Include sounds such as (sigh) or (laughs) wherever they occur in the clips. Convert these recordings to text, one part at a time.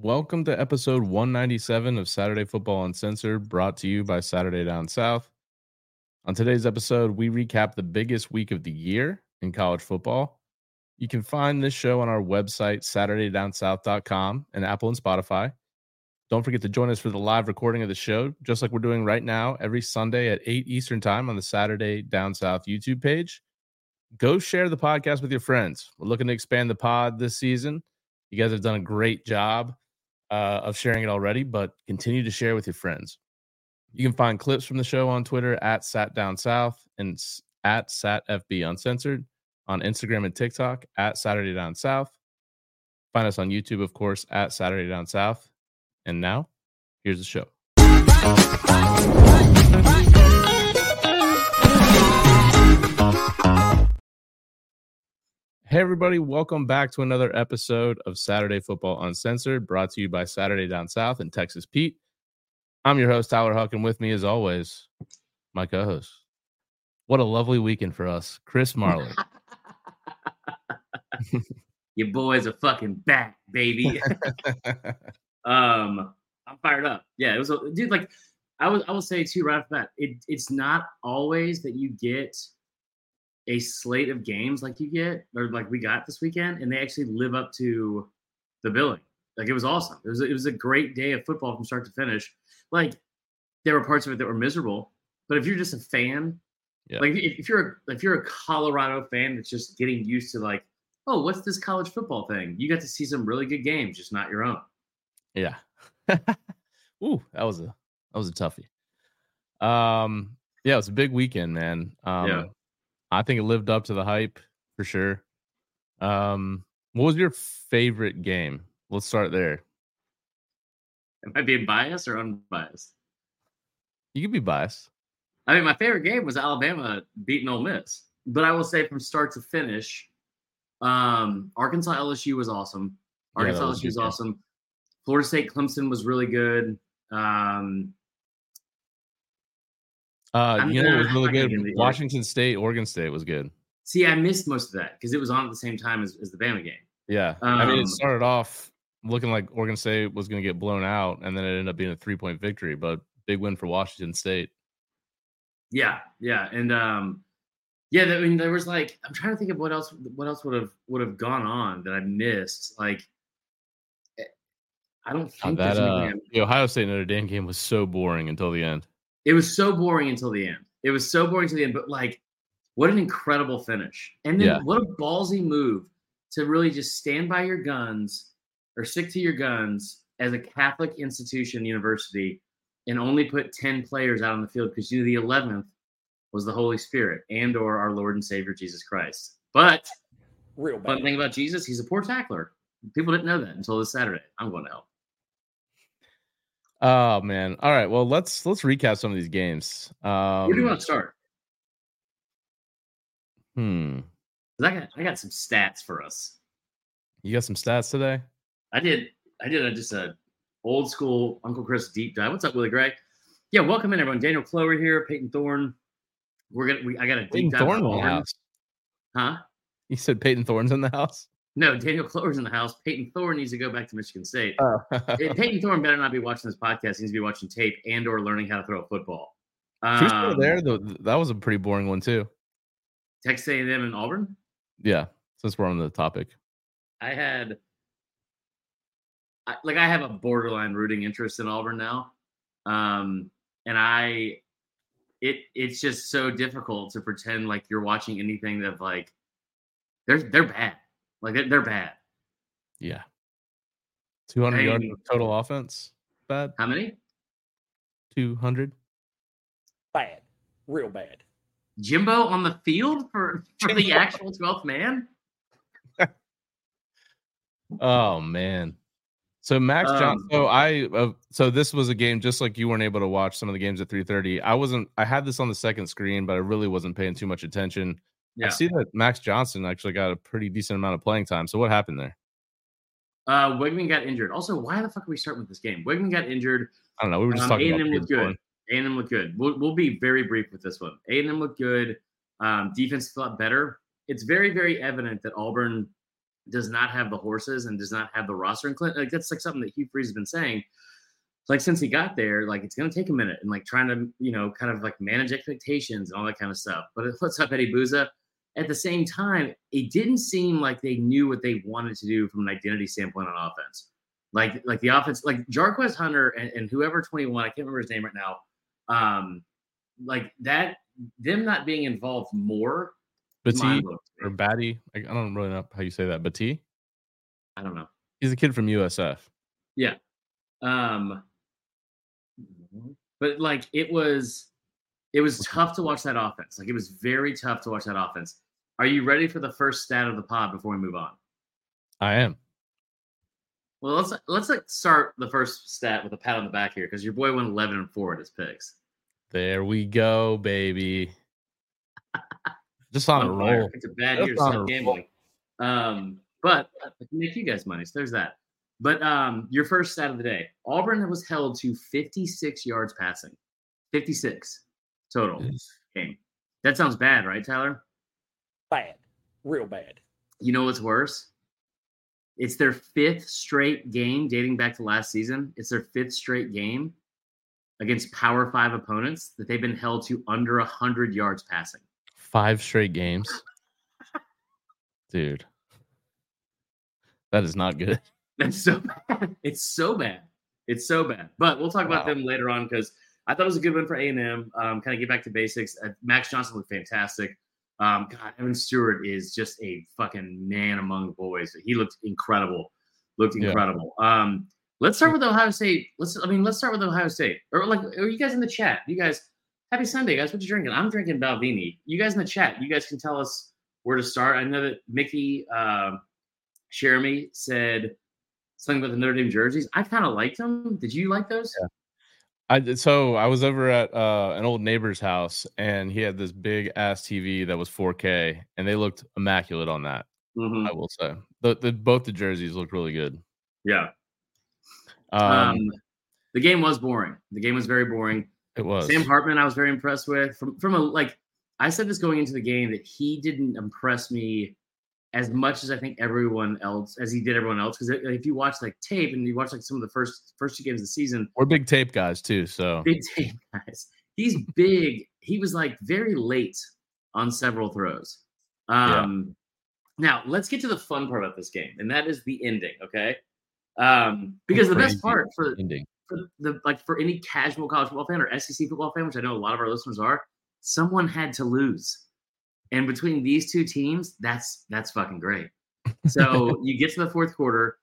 Welcome to episode 197 of Saturday Football Uncensored, brought to you by Saturday Down South. On today's episode, we recap the biggest week of the year in college football. You can find this show on our website, SaturdayDownSouth.com, and Apple and Spotify. Don't forget to join us for the live recording of the show, just like we're doing right now, every Sunday at 8 Eastern Time on the Saturday Down South YouTube page. Go share the podcast with your friends. We're looking to expand the pod this season. You guys have done a great job uh, of sharing it already, but continue to share with your friends. You can find clips from the show on Twitter at Sat Down South and at SatFB Uncensored on Instagram and TikTok at Saturday Down South. Find us on YouTube, of course, at Saturday Down South. And now, here's the show. Hey, everybody, welcome back to another episode of Saturday Football Uncensored, brought to you by Saturday Down South and Texas Pete. I'm your host, Tyler Huck, and with me, as always, my co host. What a lovely weekend for us, Chris Marler. (laughs) Your boys are fucking back, baby. (laughs) um, I'm fired up. Yeah, it was a dude. Like, I was, I will say too, right off the bat, it, it's not always that you get a slate of games like you get or like we got this weekend, and they actually live up to the billing. Like, it was awesome. It was, it was a great day of football from start to finish. Like, there were parts of it that were miserable, but if you're just a fan, Yeah. like if, if you're a, if you're a Colorado fan that's just getting used to like, oh, what's this college football thing? You got to see some really good games, just not your own. Yeah. (laughs) Ooh, that was a that was a toughie. Um, yeah, it was a big weekend, man. Um, Yeah. I think it lived up to the hype for sure. Um, what was your favorite game? Let's start there. Am I being biased or unbiased? You could be biased. I mean, my favorite game was Alabama beating Ole Miss, but I will say from start to finish, um, Arkansas LSU was awesome. Yeah, Arkansas was LSU was awesome. Florida State Clemson was really good. Um, Uh, I'm you know, it was really good. Washington State, Oregon State was good. see, I missed most of that because it was on at the same time as, as the Bama game. Yeah, I mean, Um, it started off looking like Oregon State was going to get blown out, and then it ended up being a three point victory. But big win for Washington State. Yeah, yeah, and um, yeah. I mean, there was like I'm trying to think of what else what else would have would have gone on that I missed. Like, eh, I don't Uh, think that uh, the Ohio State Notre Dame game was so boring until the end. It was so boring until the end. It was so boring to the end, but like, what an incredible finish! And then Yeah. what a ballsy move to really just stand by your guns or stick to your guns as a Catholic institution university and only put 10 players out on the field because you knew the 11th was the Holy Spirit and or our Lord and Savior Jesus Christ. But Real fun thing about Jesus, he's a poor tackler. People didn't know that until this Saturday. I'm going to help. Oh man! All right, well let's let's recap some of these games. Um, Where do you want to start? Hmm. I got I got some stats for us. You got some stats today? I did I did a, just a old school Uncle Chris deep dive. What's up, Willie Gray? Yeah, welcome in everyone. Daniel Clover here, Payton Thorne. We're gonna we, I got a Payton deep dive. Thorne in the house. Huh? You said Payton Thorne's in the house. No, Daniel Clover's in the house. Payton Thorne needs to go back to Michigan State. Oh. Payton Thorne better not be watching this podcast. He needs to be watching tape and or learning how to throw a football. Still Um, there? Though that was a pretty boring one too. Texas A&M and Auburn. Yeah, since we're on the topic. I had, I, like, I have a borderline rooting interest in Auburn now, um, and I, it it's just so difficult to pretend like you're watching anything that like, they're they're bad, like they're, they're bad. Yeah. 200 yards of total offense. Bad. How many? 200. Bad. Real bad. Jimbo on the field for (laughs) for the actual twelfth man. Oh man. So Max John. Um, So I. Uh, so this was a game just like you weren't able to watch some of the games at 3:30. I wasn't. I had this on the second screen, but I really wasn't paying too much attention. I see that Max Johnson actually got a pretty decent amount of playing time. So what happened there? Uh, Weigman got injured. Also, why the fuck are we starting with this game? Weigman got injured. I don't know. We were just Um, talking A&M about looked good. A&M looked good. We'll, we'll be very brief with this one. A&M looked good. Um, defense felt better. It's very, very evident that Auburn does not have the horses and does not have the roster. And Clint, like that's like something that Hugh Freeze has been saying. Like since he got there, like it's gonna take a minute and like trying to, you know, kind of like manage expectations and all that kind of stuff. But what's up, Eddie Booza? At the same time, it didn't seem like they knew what they wanted to do from an identity standpoint on offense. Like, like the offense, like Jarquez Hunter and, and whoever 21, I can't remember his name right now. Um, like that, them not being involved more Battie or. Battie. I I don't really know how you say that. Battie. I don't know. He's a kid from USF. Yeah. Um but like it was it was tough to watch that offense. Like it was very tough to watch that offense. Are you ready for the first stat of the pod before we move on? I am. Well, let's let's like start the first stat with a pat on the back here because your boy went 11 and 4 at his picks. There we go, baby. Just on a fire. roll. It's a bad year to on a stop roll. gambling. Um, but I can make you guys money. So there's that. But um, your first stat of the day: Auburn was held to 56 yards passing, 56 total game. That sounds bad, right, Tyler? Bad. Real bad. You know what's worse? It's their fifth straight game dating back to last season. It's their fifth straight game against Power Five opponents that they've been held to under 100 yards passing. Five straight games. Dude. That is not good. (laughs) That's so bad. It's so bad. It's so bad. But we'll talk about them later on because I thought it was a good win for A and M. Um, kind of get back to basics. Uh, Max Johnson looked fantastic. Um, God, Evan Stewart is just a fucking man among boys. He looked incredible. Looked Yeah. incredible. Um, let's start with Ohio State. Let's. I mean, let's start with Ohio State. Or like, are you guys in the chat? You guys, happy Sunday, guys. What you drinking? I'm drinking Balvenie. You guys in the chat. You guys can tell us where to start. I know that Mickey. Um, Jeremy said something about the Notre Dame jerseys. I kind of liked them. Did you like those? I did- so I was over at uh, an old neighbor's house and he had this big ass TV that was 4K and they looked immaculate on that. Mhm. I will say the, the both the jerseys looked really good. Yeah. Um, Um, the game was boring. The game was very boring. it was Sam Hartman, I was very impressed with. From from a like, I said this going into the game that he didn't impress me as much as I think everyone else, as he did everyone else. Because if you watch like tape and you watch like some of the first first two games of the season, we're big tape guys too. So big tape guys. He's big. He was like very late on several throws. Yeah. Um, Now let's get to the fun part of this game, and that is the ending. Okay, um, because the best part for ending. for the like for any casual college football fan or SEC football fan, which I know a lot of our listeners are, someone had to lose. And between these two teams, that's that's fucking great. (laughs) So you get to the fourth quarter,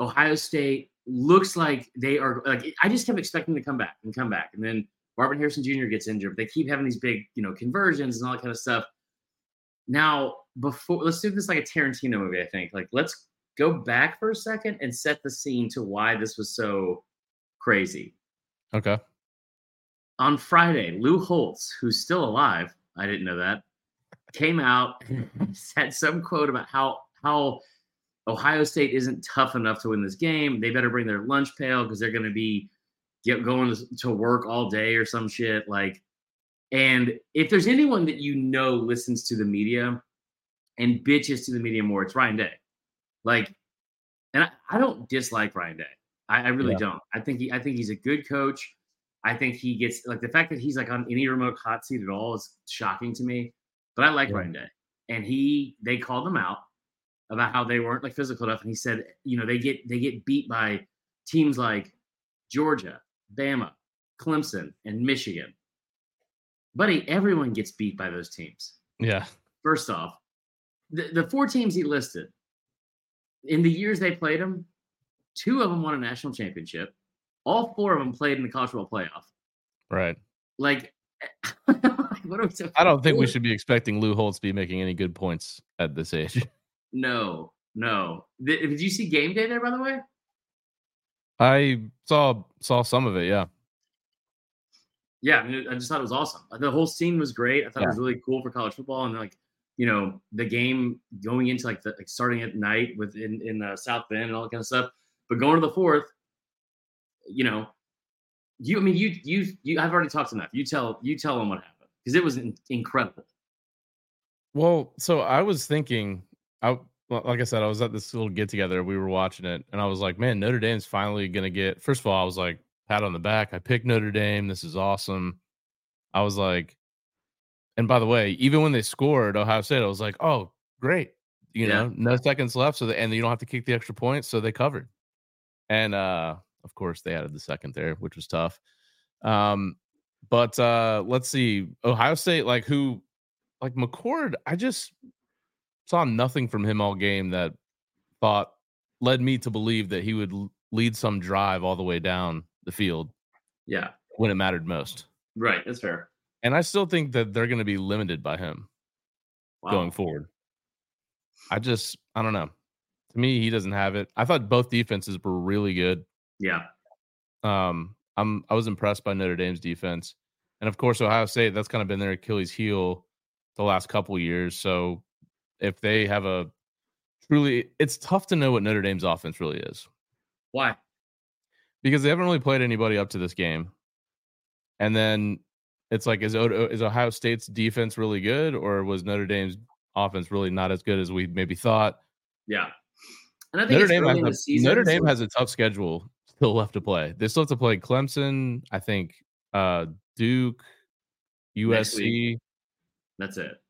Ohio State looks like they are like I just kept expecting to come back and come back. And then Marvin Harrison Jr. gets injured. They keep having these big, you know, conversions and all that kind of stuff. Now, before let's do this like a Tarantino movie, I think. Like let's go back for a second and set the scene to why this was so crazy. Okay. On Friday, Lou Holtz, who's still alive, I didn't know that, came out and (laughs) said some quote about how how Ohio State isn't tough enough to win this game. They better bring their lunch pail because they're going to be get going to- work all day or some shit. Like, and if there's anyone that you know listens to the media and bitches to the media more, it's Ryan Day. Like, and I, I don't dislike Ryan Day. I, I really Yeah. don't. I think he I think he's a good coach. I think he gets like the fact that he's like on any remote hot seat at all is shocking to me. But I like Yeah. Ryan Day. And he they called him out about how they weren't like physical enough. And he said, you know, they get they get beat by teams like Georgia, Bama, Clemson, and Michigan. Buddy, everyone gets beat by those teams. Yeah. First off, the, the four teams he listed, in the years they played them, two of them won a national championship. All four of them played in the college football playoff. Right. Like, (laughs) (laughs) what are we talking I don't think we should be expecting Lou Holtz to be making any good points at this age. (laughs) No, no. Did, did you see game day there, by the way? I saw saw some of it. Yeah. Yeah, I, mean, I just thought it was awesome. The whole scene was great. I thought it was really cool for college football, and like, you know, the game going into like the like starting at night with in in uh, South Bend and all that kind of stuff. But going to the fourth, you know, you I mean you you you I've already talked enough. You tell you tell them what happened because it was in, incredible. Well, so I was thinking, I like I said, I was at this little get together. We were watching it, and I was like, man, Notre Dame's finally going to get. First of all, I was like, pat on the back. I picked Notre Dame. This is awesome. I was like, and by the way, even when they scored Ohio State, I was like, oh, great. You Yeah. know, no seconds left. So, the, and you don't have to kick the extra point. So they covered. And uh, of course, they added the second there, which was tough. Um, but uh, let's see. Ohio State, like who, like McCord, I just saw nothing from him all game that thought led me to believe that he would lead some drive all the way down the field Yeah. when it mattered most. Right. That's fair. And I still think that they're going to be limited by him Wow. going forward. I just, I don't know. To me, he doesn't have it. I thought both defenses were really good. Yeah. Um, I'm I was impressed by Notre Dame's defense, and of course Ohio State. That's kind of been their Achilles heel the last couple years. So if they have a truly, it's tough to know what Notre Dame's offense really is Why? because they haven't really played anybody up to this game. And then it's like, is is Ohio State's defense really good, or was Notre Dame's offense really not as good as we maybe thought? Yeah. And I think Notre Dame, has in a, the season. Notre Dame so- has a tough schedule still left to play. They still have to play Clemson, I think, uh, Duke, USC. That's it.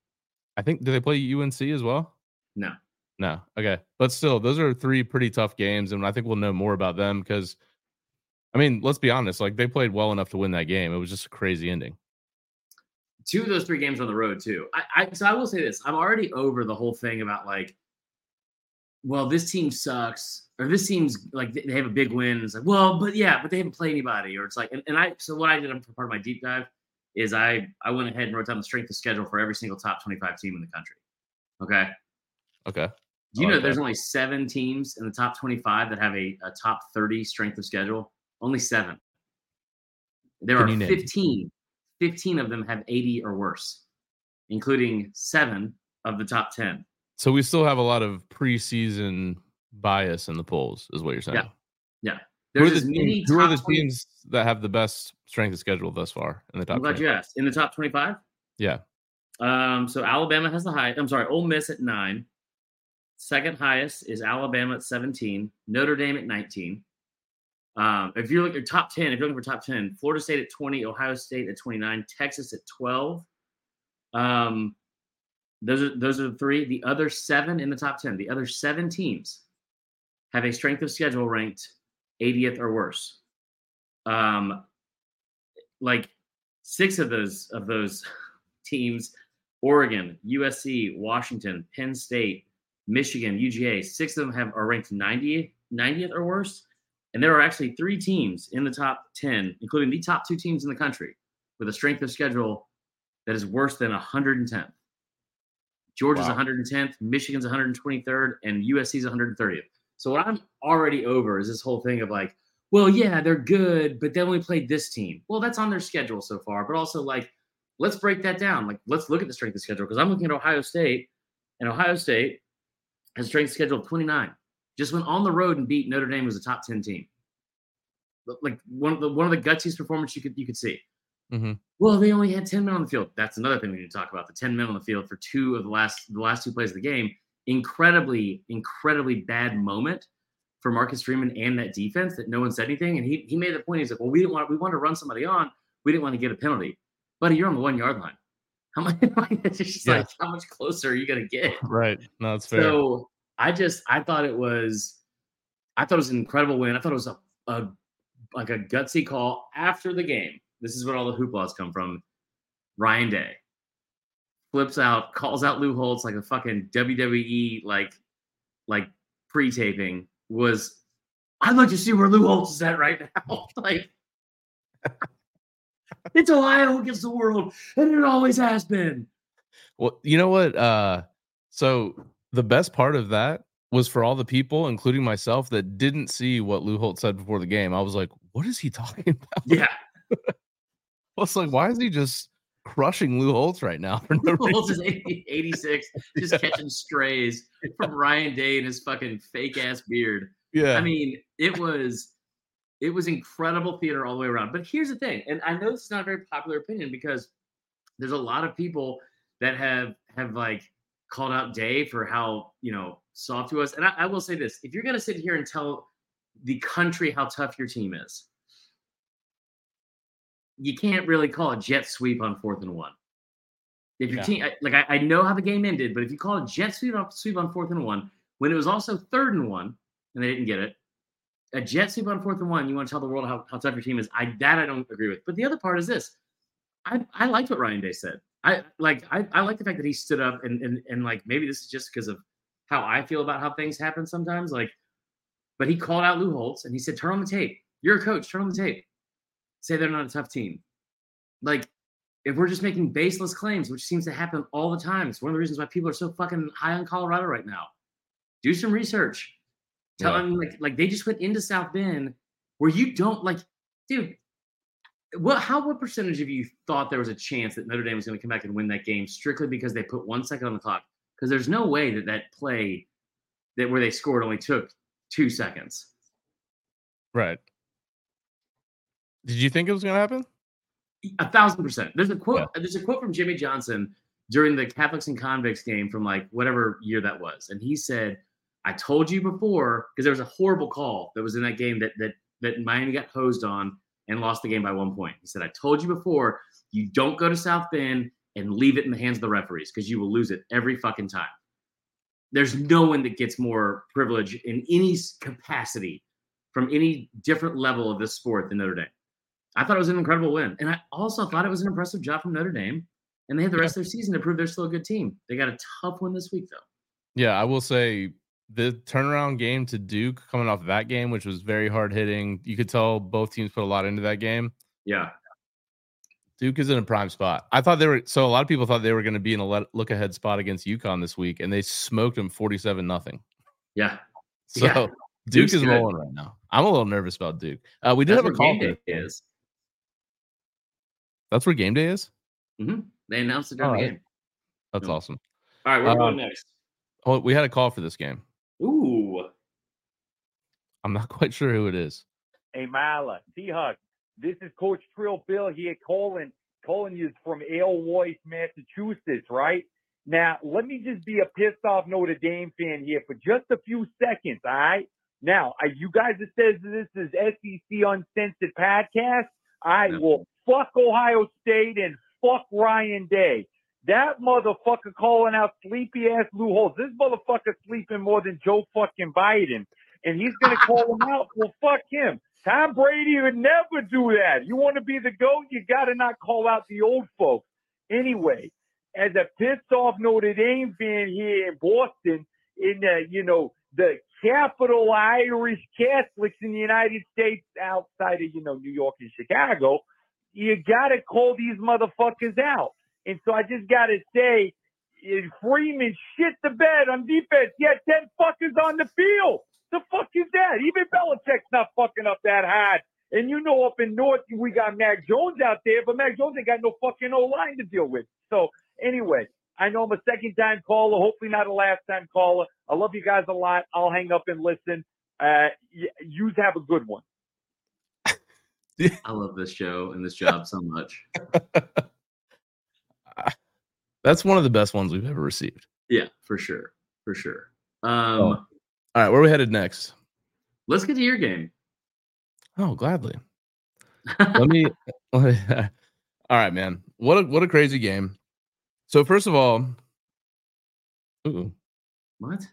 I think do they play UNC as well? No. No. Okay. But still, those are three pretty tough games, and I think we'll know more about them because I mean, let's be honest, like they played well enough to win that game. It was just a crazy ending. two of those three games on the road too. I, I so I will say this: I'm already over the whole thing about like, well, this team sucks, or this seems like they have a big win. It's like, well, but yeah, but they haven't played anybody, or it's like, and, and I so what I did for part of my deep dive is I I went ahead and wrote down the strength of schedule for every single top 25 team in the country. Okay, Okay. do you know there's only seven teams in the top 25 that have a, a top 30 strength of schedule? Only seven. There Can are 15. 15 of them have 80 or worse, including seven of the top 10. So we still have a lot of preseason bias in the polls, is what you're saying. Yeah. Who are the, teams, who are the 20 teams that have the best strength of schedule thus far in the top? I'm glad 20? you asked. In the top 25? Yeah. Um, so Alabama has the high. I'm sorry, Ole Miss at nine. Second highest is Alabama at 17. Notre Dame at 19. Um, if you're looking at top 10, if you're looking for top 10, Florida State at 20, Ohio State at 29, Texas at 12. Um, those are those are the three. The other seven in the top 10, the other seven teams have a strength of schedule ranked 80th or worse. Um, like six of those of those (laughs) teams Oregon, USC, Washington, Penn State, Michigan, UGA, six of them have are ranked 90, 90th or worse. And there are actually three teams in the top 10, including the top two teams in the country, with a strength of schedule that is worse than 110th. Georgia's Wow. 110th, Michigan's 123rd, and USC's 130th. So what I'm already over is this whole thing of like, well, yeah, they're good, but then we played this team. Well, that's on their schedule so far, but also like, let's break that down. Like, let's look at the strength of schedule because I'm looking at Ohio State, and Ohio State has a strength schedule of 29. Just went on the road and beat Notre Dame, who's a top 10 team. Like one of the one of the gutsiest performances you could you could see. Mhm. Well, they only had 10 men on the field. That's another thing we need to talk about. The 10 men on the field for two of the last the last two plays of the game. Incredibly, incredibly bad moment for Marcus Freeman and that defense that no one said anything. And he he made the point. He's like, well, we didn't want we wanted to run somebody on. We didn't want to get a penalty. Buddy, you're on the one yard line. How much? (laughs) just Yeah. like how much closer are you gonna get? (laughs) Right. No, that's fair. So I just I thought it was I thought it was an incredible win. I thought it was a, a like a gutsy call after the game. This is where all the hooplas come from. Ryan Day flips out, calls out Lou Holtz like a fucking WWE like like pre-taping was I'd like to see where Lou Holtz is at right now. (laughs) like it's Ohio against the world, and it always has been. Well, you know what? Uh, so the best part of that was for all the people, including myself, that didn't see what Lou Holtz said before the game. I was like, "What is he (laughs) talking about?" Yeah. (laughs) I was like, "Why is he just crushing Lou Holtz right now?" For no Holtz is reason? 80, 86, (laughs) just Yeah. catching strays from Ryan Day and his fucking fake ass beard. Yeah, I mean, it was it was incredible theater all the way around. But here's the thing, and I know this is not a very popular opinion because there's a lot of people that have have like called out Day for how you know soft to us. And I, I will say this: if you're going to sit here and tell the country how tough your team is, you can't really call a jet sweep on fourth and one. If your Yeah. team, like I, I know how the game ended, but if you call a jet sweep on, sweep on fourth and one, when it was also third and one, and they didn't get it, a jet sweep on fourth and one, you want to tell the world how, how tough your team is. I that I don't agree with. But the other part is this: I I liked what Ryan Day said. I like I, I like the fact that he stood up and and and like maybe this is just because of how I feel about how things happen sometimes. Like, but he called out Lou Holtz and he said, "Turn on the tape. You're a coach. Turn on the tape. Say they're not a tough team." Like, if we're just making baseless claims, which seems to happen all the time, it's one of the reasons why people are so fucking high on Colorado right now. Do some research. Tell Yeah. them like like they just went into South Bend where you don't like, dude. What how what percentage of you thought there was a chance that Notre Dame was going to come back and win that game strictly because they put one second on the clock? Because there's no way that that play that where they scored only took two seconds. Right. Did you think it was going to happen? A thousand percent. There's a quote. Uh, there's a quote from Jimmy Johnson during the Catholics and convicts game from like whatever year that was, and he said, "I told you before because there was a horrible call that was in that game that that that Miami got hosed on and lost the game by one point." He said, "I told you before. You don't go to South Bend and leave it in the hands of the referees because you will lose it every fucking time." There's no one that gets more privilege in any capacity from any different level of this sport than Notre Dame. I thought it was an incredible win. And I also thought it was an impressive job from Notre Dame. And they had the rest of their season to prove they're still a good team. They got a tough one this week, though. Yeah, I will say the turnaround game to Duke coming off that game, which was very hard hitting. You could tell both teams put a lot into that game. Yeah. Duke is in a prime spot. I thought they were so a lot of people thought they were going to be in a look ahead spot against UConn this week, and they smoked them 47 nothing. Yeah. (laughs) So Yeah. Duke Duke's is rolling right now. I'm a little nervous about Duke. Uh, we did That's have a call. game for day this game. is. That's where game day is. They announced it during the game. That's Yeah. awesome. All right, we're Um, going next. Oh, we had a call for this game. Ooh. I'm not (laughs) quite sure who it is. Hey, Mala, T-Huck, this is Coach Trill Bill here calling, calling you from Alewife, Massachusetts, right? Now, let me just be a pissed off Notre Dame fan here for just a few seconds, all right? Now, uh, you guys that says this is SEC Uncensored podcast, I Yeah. will fuck Ohio State and fuck Ryan Day. That motherfucker calling out sleepy ass Lou Holtz. This motherfucker sleeping more than Joe fucking Biden. And he's gonna (laughs) call him out. Well, fuck him. Tom Brady would never do that. You want to be the GOAT, you gotta not call out the old folks. Anyway, as a pissed off Notre Dame fan here in Boston, in the, you know, the capital Irish Catholics in the United States outside of, you know, New York and Chicago, you gotta call these motherfuckers out. And so I just gotta say, eh, Freeman shit the bed on defense. He had 10 fuckers on the field. The fuck is that? Even Belichick's not fucking up that hard. And you know, up in North, we got Mac Jones out there, but Mac Jones ain't got no fucking O line to deal with. So, anyway, I know I'm a second time caller, hopefully not a last time caller. I love you guys a lot. I'll hang up and listen. Uh, y- yous have a good one. (laughs) I love this show and this job so much. That's one of the best ones we've ever received. Yeah, for sure. For sure. Um, Oh. All right, where are we headed next? let's get to your game. Oh, gladly. Let (laughs) me. (laughs) all right, man. What a what a crazy game. So first of all, ooh, what?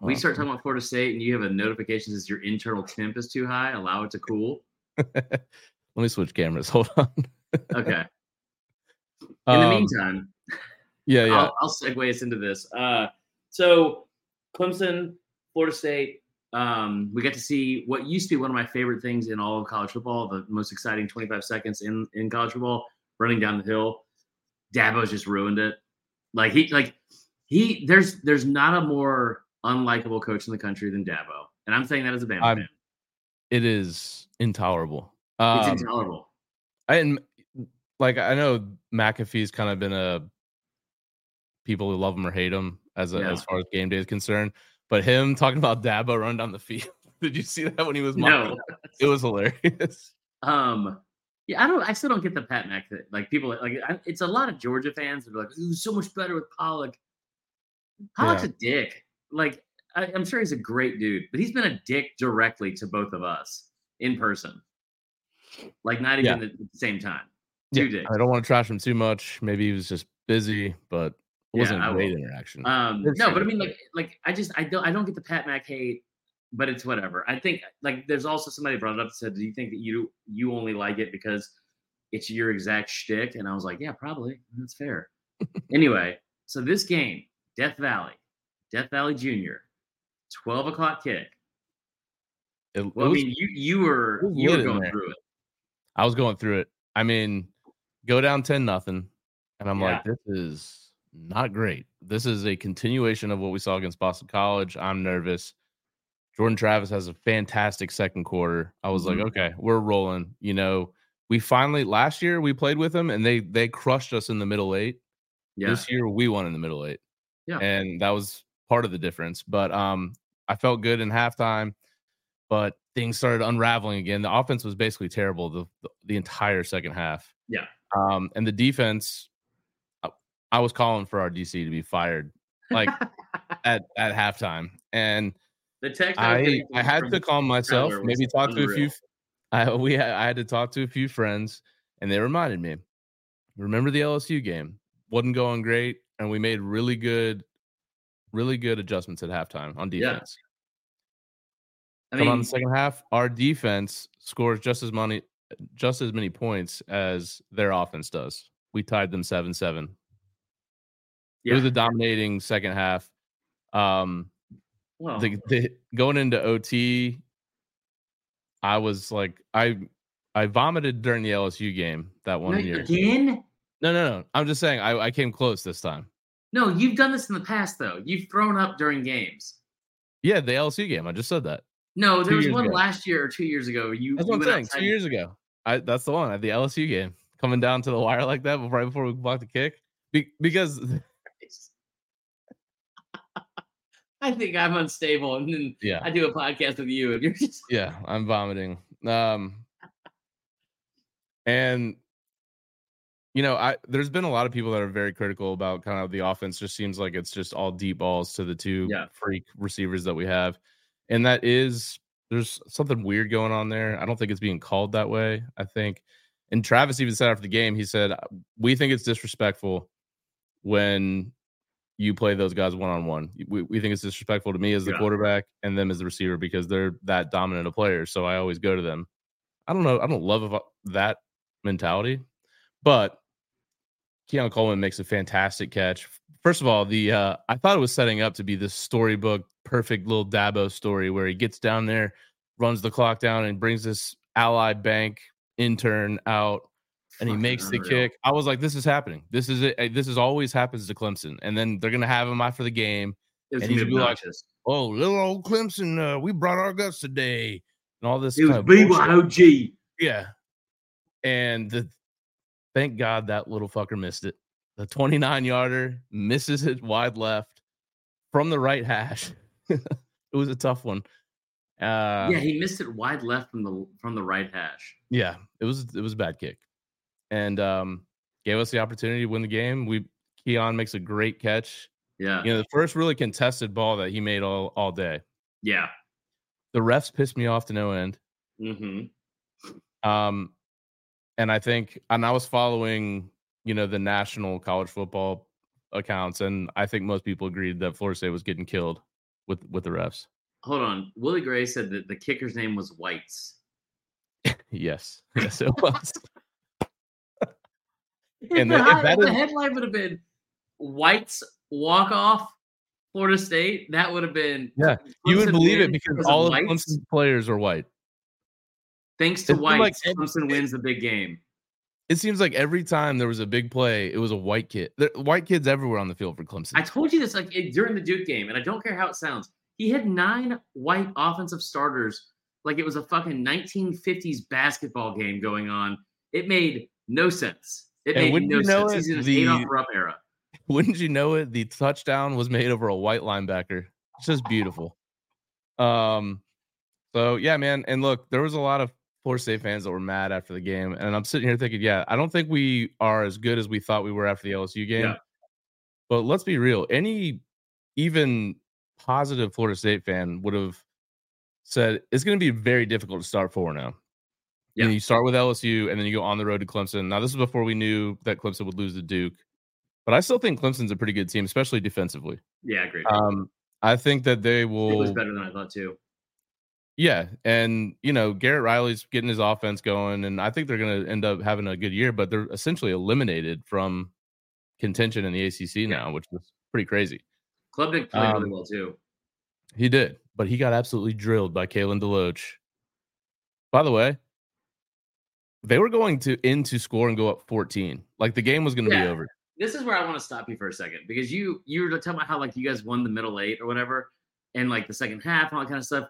We start talking about Florida State and you have a notification that says your internal temp is too high. Allow it to cool. Let me switch cameras. (laughs) Hold on. Okay. In the Um, meantime, yeah, yeah. I'll, I'll segue us into this. Uh, so, Clemson, Florida State. Um, we got to see what used to be one of my favorite things in all of college football, the most exciting 25 seconds in, in college football, running down the hill. Dabo's just ruined it. Like he, like he, there's there's not a more unlikable coach in the country than Dabo, and I'm saying that as a Bama fan. It is intolerable. It's Um, intolerable. I and like I know McAfee's kind of been a people who love him or hate him as a, Yeah. as far as game day is concerned. But him talking about Dabo run down the field. (laughs) Did you see that when he was No. It was hilarious. (laughs) Um, yeah, I don't. I still don't get the Pat Mac. Thing. Like people, like I, it's a lot of Georgia fans that are like, "It was so much better with Pollack." Pollack's Yeah. a dick. like I, I'm sure he's a great dude, but he's been a dick directly to both of us in person. Like not even Yeah. at the same time. Yeah, Two dicks. I don't want to trash him too much. Maybe he was just busy, but it wasn't a great interaction. Um, no, but I mean, like, like I just I don't I don't get the Pat Mac hate, but it's whatever. I think like there's also somebody brought it up and said, "Do you think that you you only like it because it's your exact shtick?" And I was like, "Yeah, probably. That's fair." anyway, so this game, Death Valley, Death Valley Junior, twelve o'clock kick. It- it Well, I was- mean, you you were you were going through it. I was going through it. I mean, go down 10 nothing. And I'm like, this is not great. This is a continuation of what we saw against Boston College. I'm nervous. Jordan Travis has a fantastic second quarter. I was Mhm. like, okay, we're rolling. You know, we finally last year we played with them and they they crushed us in the middle eight. Yeah, This year we won in the middle eight. Yeah. And that was part of the difference. But um I felt good in halftime, but things started unraveling again. The offense was basically terrible the the, the entire second half. Yeah. Um and the defense I, I was calling for our DC to be fired like (laughs) at at halftime. And the text I, I I had to calm myself, maybe talk to a few. I we had, I had to talk to a few friends, and they reminded me. Remember the LSU game? wasn't going great, and we made really good, really good adjustments at halftime on defense. I Come on the second half, our defense scores just as many, just as many points as their offense does. We tied them seven seven. It was a dominating second half. Um, well, the, the going into OT, I was like, I I vomited during the LSU game that one year. again. No, no, no. I'm just saying I, I came close this time. No, you've done this in the past though. You've thrown up during games. Yeah, the LSU game. I just said that. No, Two there was one ago. last year or two years ago. You, That's you what I'm saying. outside- Two years ago. I that's the one at the LSU game. Coming down to the wire like that right before we blocked the kick. Be, because (laughs) (laughs) I think I'm unstable, and then yeah, I do a podcast with you, and you're just yeah, I'm vomiting. Um and you know, I there's been a lot of people that are very critical about kind of the offense. Just seems like it's just all deep balls to the two Yeah. freak receivers that we have. And that is there's something weird going on there. I don't think it's being called that way. I think and Travis even said after the game, he said, uh, We think it's disrespectful when you play those guys one on one. We we think it's disrespectful to me as the Yeah. quarterback and them as the receiver because they're that dominant of players. So I always go to them. I don't know. I don't love uh, that mentality, but Keon Coleman makes a fantastic catch. First of all, the uh, I thought it was setting up to be this storybook, perfect little Dabo story where he gets down there, runs the clock down, and brings this Ally Bank intern out, and he fucking makes the unreal. kick. I was like, this is happening. This is it. This is always happens to Clemson, and then they're gonna have him after the game. And he's gonna be like. Oh, little old Clemson, uh, we brought our guts today, and all this. It was. BYOG. Yeah. And the thank God that little fucker missed it. The 29 yarder misses it wide left from the right hash. (laughs) it was a tough one. Uh yeah, he missed it wide left from the from the right hash. yeah, it was it was a bad kick. And um gave us the opportunity to win the game. We Keon makes a great catch. Yeah, You know, the first really contested ball that he made all all day. yeah. The refs pissed me off to no end. Mm-hmm. Um, and I think, and I was following, you know, the national college football accounts, and I think most people agreed that Florida State was getting killed with with the refs. Hold on. Willie Gray said that the kicker's name was Whites. (laughs) Yes, yes, it was. (laughs) And the, the- if that the is- headline would have been Whites walk off Florida State. That would have been Yeah, you would believe it win because all of Whites. Clemson's players are white. Thanks to It seemed like Whites, every- Clemson wins the big game. It seems like every time there was a big play, it was a white kid. There, white kids everywhere on the field for Clemson. I told you this like it- during the Duke game, and I don't care how it sounds. He had nine white offensive starters, like it was a fucking 1950s basketball game going on. It made no sense. It And made no sense. it, He's in his the- Adolph Rupp era. (laughs) Wouldn't you know it? The touchdown was made over a white linebacker. It's just beautiful. Um, so yeah, man. And look, there was a lot of Florida State fans that were mad after the game, and I'm sitting here thinking, yeah, I don't think we are as good as we thought we were after the LSU game. Yeah. But let's be real. Any even positive Florida State fan would have said it's going to be very difficult to start four now. Yeah. Yeah. You start with LSU and then you go on the road to Clemson. Now, this is before we knew that Clemson would lose to Duke, but I still think Clemson's a pretty good team, especially defensively. Yeah, agreed. Um, I think that they will. it was better than I thought too. Yeah, and you know Garrett Riley's getting his offense going, and I think they're going to end up having a good year. But they're essentially eliminated from contention in the ACC now, which is pretty crazy. Klubnik played Um, really well too. He did, but he got absolutely drilled by Kalen DeLoach. By the way, they were going to end to score and go up 14. Like the game was going to Yeah. be over. This is where I want to stop you for a second because you you were talking about how like you guys won the middle eight or whatever, and like the second half and all that kind of stuff.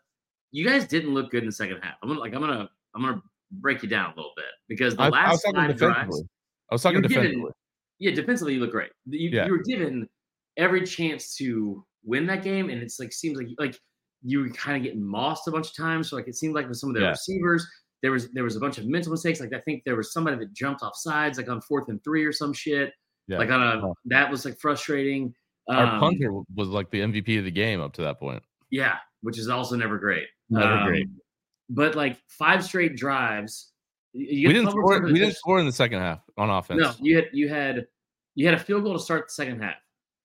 You guys didn't look good in the second half. I'm gonna like I'm gonna I'm gonna break you down a little bit because the I, I last five drives, I was talking were given- defensively. yeah, defensively you look great. You, Yeah. you were given every chance to win that game, and it's like seems like like you were kind of getting mossed a bunch of times. So like it seemed like with some of their Yeah. receivers, there was there was a bunch of mental mistakes. Like I think there was somebody that jumped off sides, like on fourth and three or some shit. Yeah. Like on a Oh. that was like frustrating. Our Um, punter was like the MVP of the game up to that point. yeah, which is also never great. Never great. Um, But like five straight drives. You We didn't score. We didn't score in the second half on offense. No, you had you had you had a field goal to start the second half,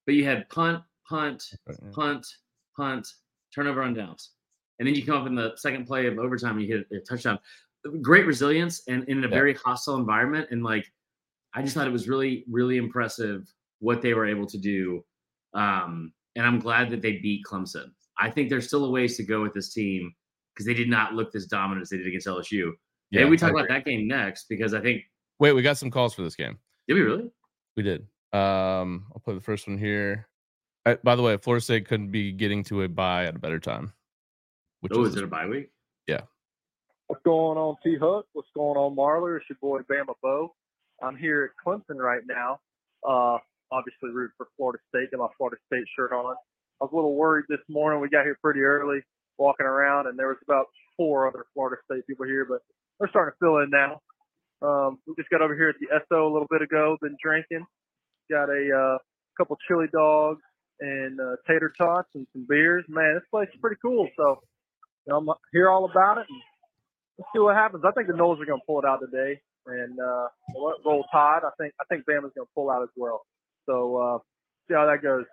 but you had punt, punt, punt, punt, turnover on downs, and then you come up in the second play of overtime, and you hit a touchdown. Great resilience and in a Yeah. very hostile environment, and like I just thought it was really really impressive what they were able to do, um, and I'm glad that they beat Clemson. I think there's still a ways to go with this team because they did not look this dominant as they did against LSU. Yeah, Maybe we talk about that game next because I think Wait, we got some calls for this game. did we really? We did. Um, I'll play the first one here. Uh, by the way, Florida State couldn't be getting to a bye at a better time. Which Oh, is is it a bye week? Yeah. What's going on, T Huck? What's going on, Marler? It's your boy Bama Bo. I'm here at Clemson right now. Uh, obviously, root for Florida State. Got my Florida State shirt on. I was a little worried this morning. We got here pretty early, walking around, and there was about four other Florida State people here, but they're starting to fill in now. Um, we just got over here at the SO a little bit ago. Been drinking. Got a uh, couple chili dogs and uh, tater tots and some beers. Man, this place is pretty cool. So, you know, I'm here all about it. And, let's see what happens. I think the Noles are going to pull it out today, and uh, roll tide. I think I think Bama's going to pull out as well. So uh, see how that goes.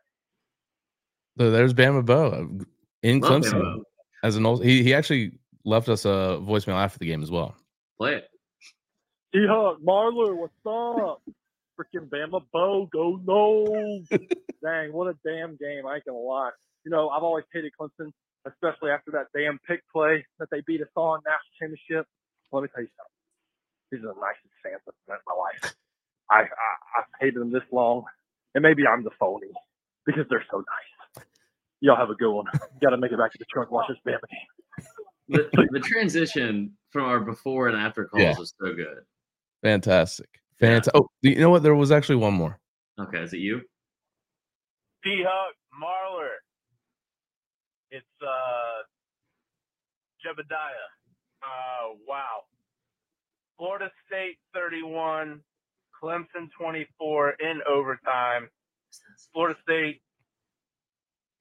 So there's Bama Bo uh, in Love Clemson Bama Bo. As an old. He he actually left us a voicemail after the game as well. Play it. T Huck, Marler, what's up? Freaking Bama Bo, go no! (laughs) Dang, what a damn game! I ain't gonna lie. You know, I've always hated Clemson, especially after that damn pick play that they beat us on national championship. Let me tell you something. These are the nicest fans I've met in my life. I, I I've hated them this long, and maybe I'm the phony because they're so nice. Y'all have a good one. Got to make it back to the truck. Watch this Bama game. The, the transition from our before and after calls Yeah. was so good. Fantastic, Yeah. fantastic. Oh, you know what? There was actually one more. Okay, is it you? P Hug, Marler. It's uh Jebediah. Uh wow. Florida State 31, Clemson 24 in overtime. Florida State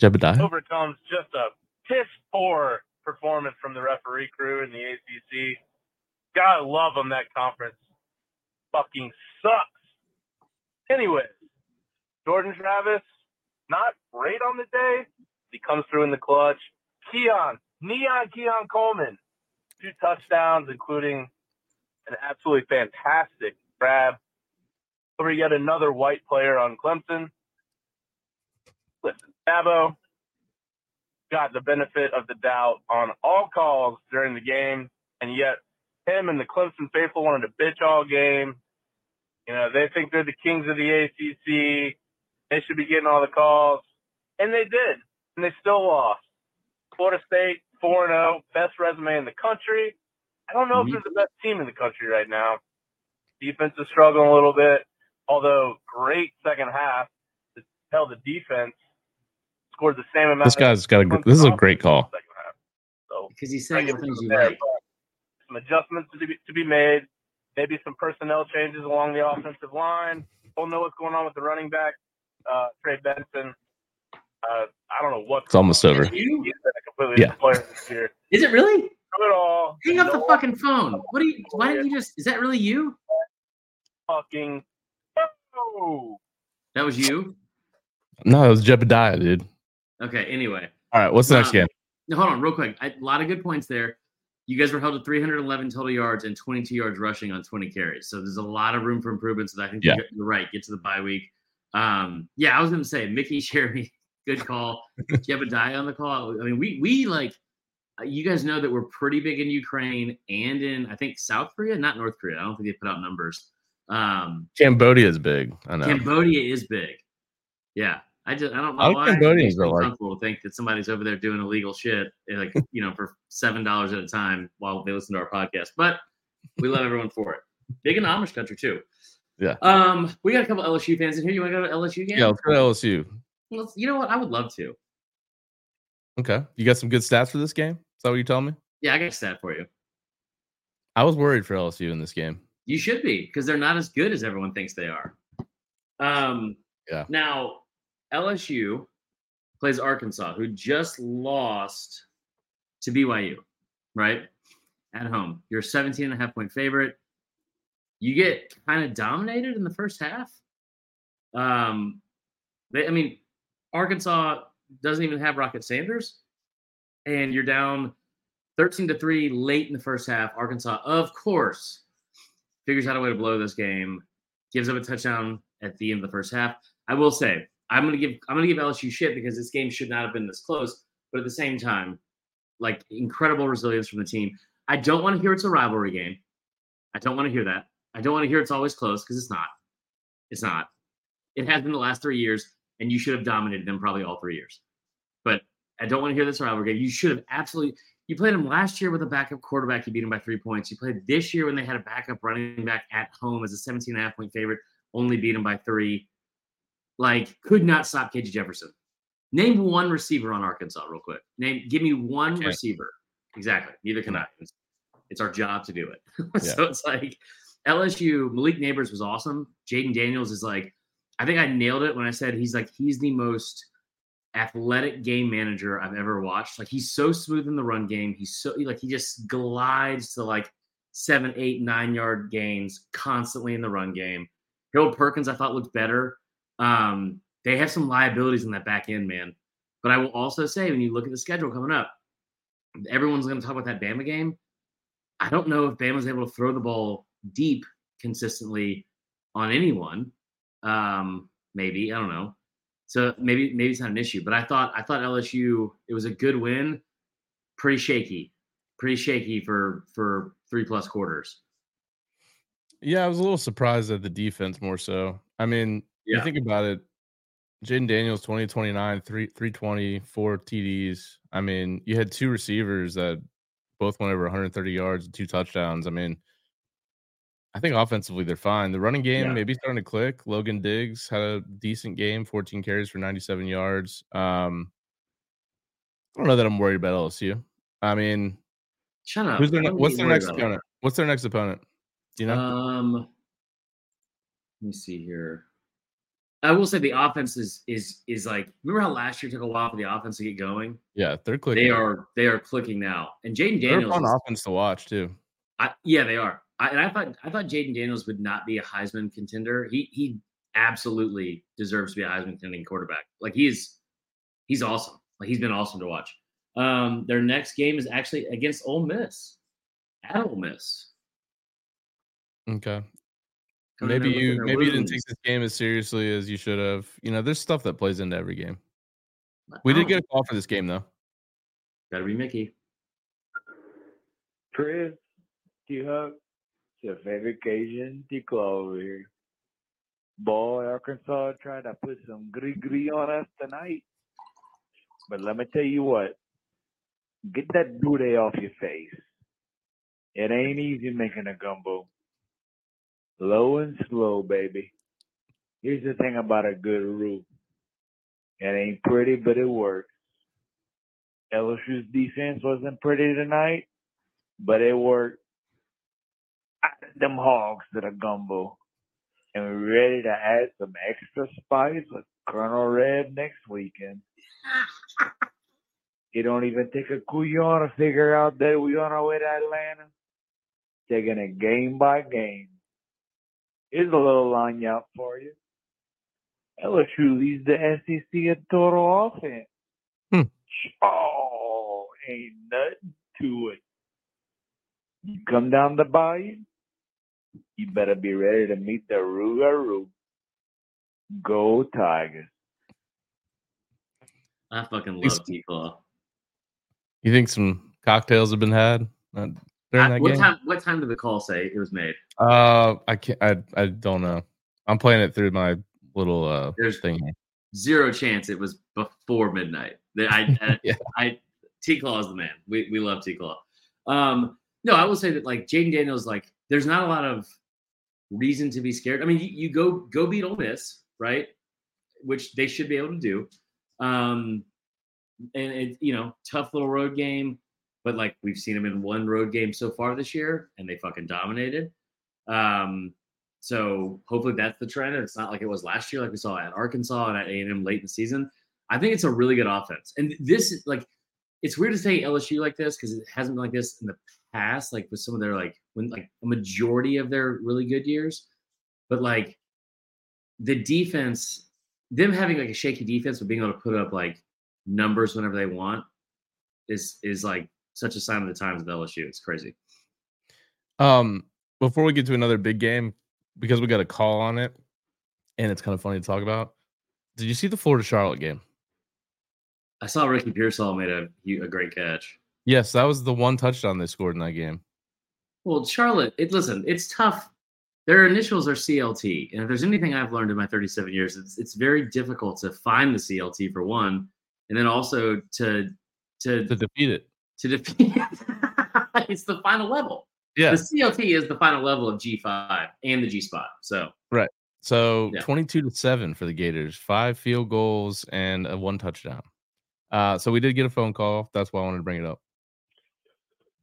Jebediah. overcomes just a piss poor performance from the referee crew in the ACC. Gotta love them. That conference fucking sucks. Anyways, Jordan Travis, not great on the day. He comes through in the clutch. Keon, Neon Keon Coleman, two touchdowns, including an absolutely fantastic grab over yet another white player on Clemson. Listen, Dabo got the benefit of the doubt on all calls during the game, and yet him and the Clemson faithful wanted to bitch all game. You know, they think they're the kings of the ACC. They should be getting all the calls, and they did, and they still lost. Florida State 4 0, best resume in the country. I don't know if they're the mm-hmm. best team in the country right now. Defense is struggling a little bit, although great second half to tell the defense scored the same amount. This guy's got a. gr- This is a great call. So Because he's saying give the it things you them there, like. Some adjustments to be, to be made. Maybe some personnel changes along the offensive line. We'll know what's going on with the running back, uh, Trey Benson. Uh, I don't know what. It's almost over. You? He's been a completely Yeah. player this year. Is it really? Good all. Hang up the no fucking phone. What do you? Why didn't you just? Is that really you? fucking. Oh. That was you. No, it was Jebediah, dude. Okay. Anyway, All right, what's the next Um, game? now, hold on, real quick. I, a lot of good points there. You guys were held to 311 total yards and 22 yards rushing on 20 carries. So there's a lot of room for improvement. So I think Yeah. you're, right. Get to the bye week. Um, yeah, I was going to say Mickey (laughs) Sherry, good call. (laughs) Jebediah on the call. I mean, we we like uh, you guys know that we're pretty big in Ukraine and in I think South Korea, not North Korea. I don't think they put out numbers. Um, Cambodia is big. I know. Cambodia is big. Yeah. I just I don't know of why. Cambodians are like- to think that somebody's over there doing illegal shit, eh, like you know, for seven dollars at a time while they listen to our podcast. But we love everyone for it. Big in Amish country too. Yeah. Um, we got a couple LSU fans in here. You want to go to LSU game? Yeah, let's go to LSU. Let's- you know what? I would love to. Okay. You got some good stats for this game? Is that what you're telling me? Yeah, I got a stat for you. I was worried for LSU in this game. You should be because they're not as good as everyone thinks they are. Um, Yeah. Now, LSU plays Arkansas, who just lost to BYU, right? At home. You're a 17 and a half point favorite. You get kind of dominated in the first half. Um, they, I mean, Arkansas doesn't even have Rocket Sanders, and you're down 13 to 3 late in the first half. Arkansas, of course, figures out a way to blow this game, gives up a touchdown at the end of the first half. I will say, I'm gonna give I'm gonna give LSU shit because this game should not have been this close, but at the same time, like incredible resilience from the team. I don't want to hear it's a rivalry game. I don't want to hear that. I don't want to hear it's always close because it's not. It's not. It has been the last three years, and you should have dominated them probably all three years. But I don't want to hear this rivalry game. You should have absolutely. You played them last year with a backup quarterback. You beat them by three points. You played this year when they had a backup running back at home as a 17 and a half point favorite, only beat them by three. Like, could not stop KJ Jefferson. Name one receiver on Arkansas, real quick. Name, give me one Okay. receiver. Exactly. Neither can I. It's, it's our job to do it. (laughs) Yeah. so it's like LSU. Malik Nabers was awesome. Jayden Daniels is like, I think I nailed it when I said he's like he's the most athletic game manager I've ever watched. Like he's so smooth in the run game. He's so like he just glides to like seven, eight, nine yard gains constantly in the run game. Harold Perkins, I thought looked better. Um, they have some liabilities in that back end, man. But I will also say, when you look at the schedule coming up, everyone's going to talk about that Bama game. I don't know if Bama's able to throw the ball deep consistently on anyone. Um, maybe I don't know. So maybe maybe it's not an issue. But I thought I thought LSU it was a good win. Pretty shaky, pretty shaky for for three plus quarters. Yeah, I was a little surprised at the defense more so. I mean, you Yeah. think about it, Jayden Daniels 20 29, 3 320, four TDs. I mean, you had two receivers that both went over 130 yards and two touchdowns. I mean, I think offensively they're fine. The running game Yeah. maybe starting to click. Logan Diggs had a decent game, 14 carries for 97 yards. Um, I don't know that I'm worried about LSU. I mean, Shut up. who's their, I ne- don't what's their next it. opponent? What's their next opponent? Do you know? Um, let me see here. I will say the offense is is is like. Remember how last year took a while for the offense to get going? yeah, they're clicking. They are they are clicking now. And Jayden Daniels They're a Daniels, fun is- offense to watch too. I, yeah, they are. I, and I thought I thought Jayden Daniels would not be a Heisman contender. He he absolutely deserves to be a Heisman contending quarterback. Like he's he's awesome. Like he's been awesome to watch. Um, their next game is actually against Ole Miss. At Ole Miss. Okay. Coming Maybe you licking their maybe you didn't take this game as seriously as you should have. You know, there's stuff that plays into every game. We did Oh, get a call for this game though. Gotta be Mickey. Chris, T Huck, it's your favorite Cajun Tico over here. Boy, Arkansas tried to put some gritty gritty on us tonight. But let me tell you what, get that booty off your face. It ain't easy making a gumbo. Low and slow, baby. Here's the thing about a good roux. It ain't pretty, but it works. LSU's defense wasn't pretty tonight, but it worked. Add them hogs to the gumbo. And we're ready to add some extra spice with Colonel Reb next weekend. It don't even take a couillon to figure out that we on our way to Atlanta. Taking it game by game. Here's a little line out for you. LSU leads the SEC in total offense. Hmm. Oh, ain't nothing to it. You come down the bayou, you better be ready to meet the Rougarou. Go Tigers. I fucking love T Claw. You think some cocktails have been had What game? time? What time did the call say it was made? Uh, I can't. I I don't know. I'm playing it through my little uh There's thing. zero chance it was before midnight. That I, I, (laughs) Yeah. I T Claw is the man. We we love T Claw. Um, no, I will say that like Jayden Daniels, like there's not a lot of reason to be scared. I mean, you, you go go beat Ole Miss, right? Which they should be able to do. Um, and it you know tough little road game, but like we've seen them in one road game so far this year, and they fucking dominated. Um, so hopefully that's the trend. And it's not like it was last year, like we saw at Arkansas and at A and M late in the season. I think it's a really good offense, and this is like it's weird to say LSU like this because it hasn't been like this in the past, like with some of their like when like a majority of their really good years, but like the defense, them having like a shaky defense but being able to put up like numbers whenever they want is is like such a sign of the times of LSU. It's crazy. Um, before we get to another big game, because we got a call on it, and it's kind of funny to talk about. Did you see the Florida Charlotte game? I saw Ricky Pearsall made a a great catch. Yes, that was the one touchdown they scored in that game. Well, Charlotte, it listen, it's tough. Their initials are CLT, and if there's anything I've learned in my 37 years, it's it's very difficult to find the CLT for one, and then also to to To defeat it. To defeat. (laughs) it's the final level. Yeah. The CLT is the final level of G5 and the G spot. So right. So Yeah. 22 to 7 for the Gators, five field goals and a one touchdown. Uh, so we did get a phone call. That's why I wanted to bring it up.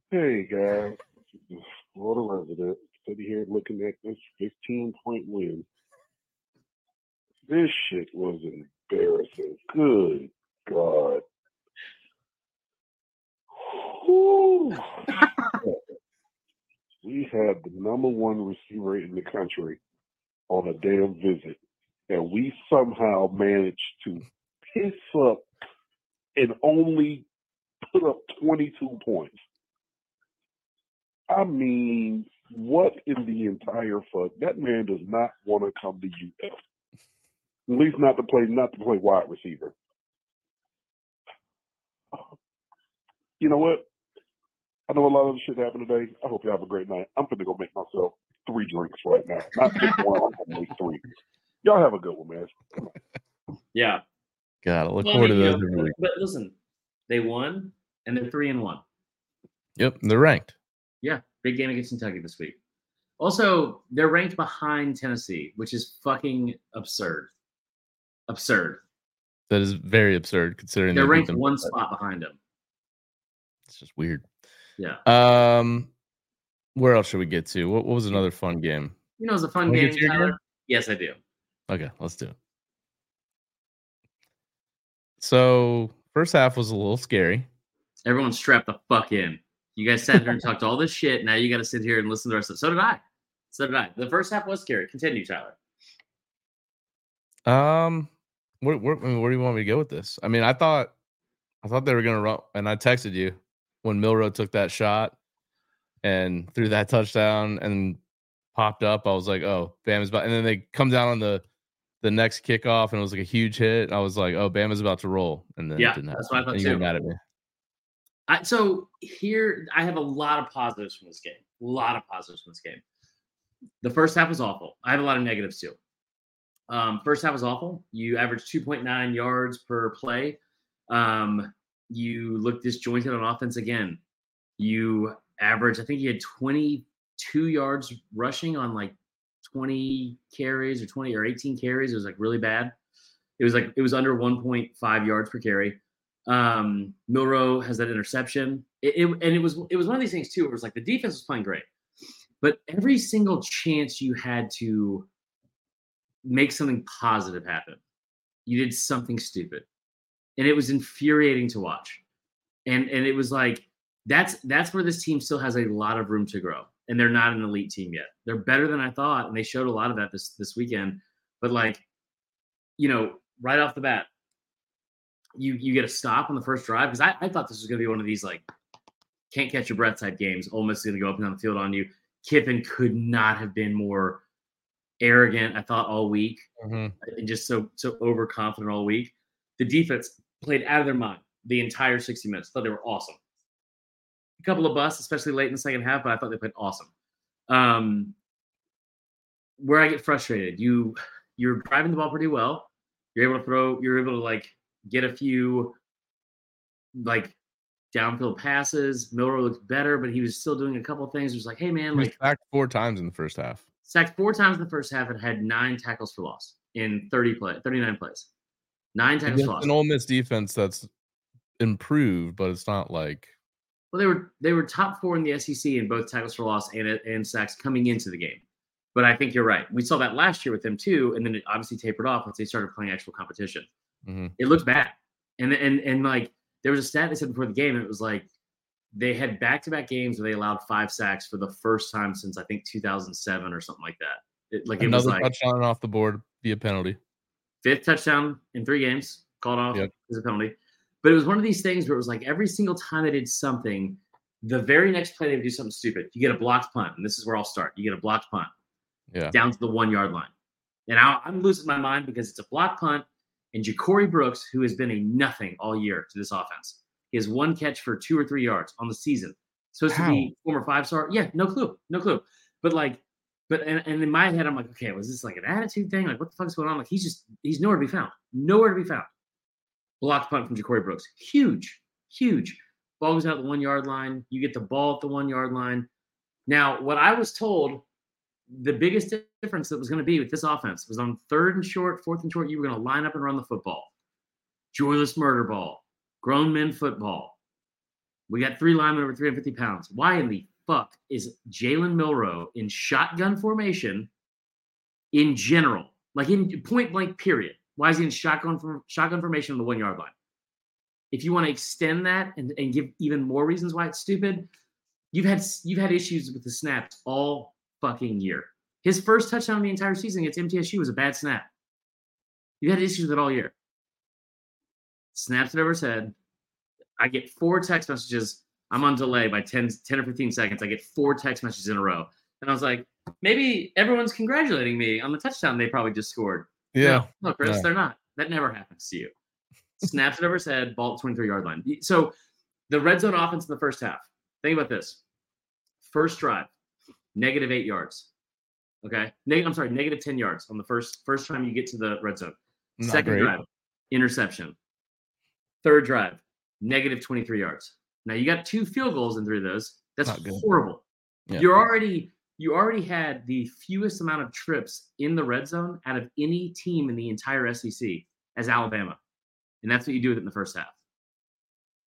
Hey guys, this is Florida resident sitting here looking at this 15 point win. This shit was embarrassing. Good God. We had the number one receiver in the country on a damn visit, and we somehow managed to piss up and only put up 22 points. I mean, what in the entire fuck? That man does not want to come to UF. At least not to play, not to play wide receiver. You know what? I know a lot of the shit happened today. I hope you have a great night. I'm gonna go make myself three drinks right now. Not just (laughs) one. I'm gonna make three. Y'all have a good one, man. yeah. God, I look Well, forward to mean, you those know, but listen, they won and they're three and one. Yep, they're ranked. Yeah, big game against Kentucky this week. Also, they're ranked behind Tennessee, which is fucking absurd. Absurd. That is very absurd considering They're they beat ranked one spot behind them. It's just weird. Yeah. Um, where else should we get to? What, what was another fun game? You know, it's a fun game. Tyler. game? Yes, I do. Okay, let's do it. So first half was a little scary. Everyone strapped the fuck in. You guys sat here and talked all this shit. Now you got to sit here and listen to the rest of it. So did I. So did I. The first half was scary. Continue, Tyler. Um, where, where, I mean, where do you want me to go with this? I mean, I thought, I thought they were gonna run, and I texted you when Milroe took that shot and threw that touchdown and popped up. I was like, oh, Bama's about, and then they come down on the the next kickoff, and it was like a huge hit. And I was like, oh, Bama's about to roll, and then Yeah, that's what I thought And you get too. mad at me. I, so here, I have a lot of positives from this game. A lot of positives from this game. The first half was awful. I have a lot of negatives too. Um, first half was awful. You averaged 2.9 yards per play. Um, you looked disjointed on offense again. You averaged, I think you had 22 yards rushing on like 20 carries or 20 or 18 carries. It was like really bad. It was like it was under 1.5 yards per carry. Um, Milroe has that interception. It, it- and it was it was one of these things too. It was like the defense was playing great, but every single chance you had to make something positive happen, you did something stupid. And it was infuriating to watch. And and it was like that's that's where this team still has a lot of room to grow, and they're not an elite team yet. They're better than I thought, and they showed a lot of that this this weekend. But like, you know, right off the bat, you you get a stop on the first drive because I, I thought this was going to be one of these like can't catch your breath type games. Ole Miss is going to go up and down the field on you. Kiffin could not have been more arrogant. I thought all week Mhm. and just so so overconfident all week. The defense played out of their mind the entire 60 minutes. Thought they were awesome. A couple of busts, especially late in the second half, but I thought they played awesome. Um, where I get frustrated, you you're driving the ball pretty well. You're able to throw. You're able to like get a few like downfield passes. Miller looked better, but he was still doing a couple things. It was like, hey man, like sacked four times in the first half. sacked four times in the first half and had nine tackles for loss in 30 play 39 plays. Nine tackles for Against loss. an Ole Miss defense that's improved, but it's not like Well, they were they were top four in the SEC in both tackles for loss and and sacks coming into the game. But I think you're right. We saw that last year with them too, and then it obviously tapered off once they started playing actual competition. Mhm. It looked bad, and and and like there was a stat they said before the game, it was like they had back to back games where they allowed five sacks for the first time since I think 2007 or something like that. It, like it was another like touchdown off the board via penalty. Fifth touchdown in three games called off Yep. as a penalty. But it was one of these things where it was like every single time they did something, the very next play they would do something stupid. You get a blocked punt, and this is where I'll start. You get a blocked punt Yeah. down to the one yard line. And I, I'm losing my mind because it's a blocked punt, and Ja'Corey Brooks, who has been a nothing all year to this offense, he has one catch for two or three yards on the season. Supposed to be former five star. Yeah, no clue, no clue. But like, but and, and in my head, I'm like, okay, was this like an attitude thing? Like, what the fuck's going on? Like, he's just he's nowhere to be found. Nowhere to be found. Blocked punt from Ja'Corey Brooks. Huge, huge. Ball goes out the one yard line. You get the ball at the one yard line. Now, what I was told, the biggest difference that was going to be with this offense was on third and short, fourth and short, you were going to line up and run the football. Joyless murder ball, grown men football. We got three linemen over 350 pounds. Why in the fuck is Jalen Milroe in shotgun formation in general? Like in point blank, period. Why is he in shotgun for, shotgun formation on the one yard line? If you want to extend that and, and give even more reasons why it's stupid, you've had you've had issues with the snaps all fucking year. His first touchdown in the entire season against MTSU was a bad snap. You've had issues with it all year. Snaps it over his head. I get four text messages. I'm on delay by 10, 10 or 15 seconds. I get four text messages in a row. And I was like, maybe everyone's congratulating me on the touchdown they probably just scored. Yeah. No, no, Chris, No. they're not. That never happens to you. Snaps it over his head, ball at 23 yard line. So the red zone offense in the first half. Think about this. First drive, negative eight yards. Okay. Neg- I'm sorry, negative 10 yards on the first first time you get to the red zone. Not Second great. drive, interception. Third drive, negative 23 yards. Now you got two field goals in three of those. That's horrible. Yeah. You're already you already had the fewest amount of trips in the red zone out of any team in the entire SEC as Alabama. And that's what you do with it in the first half.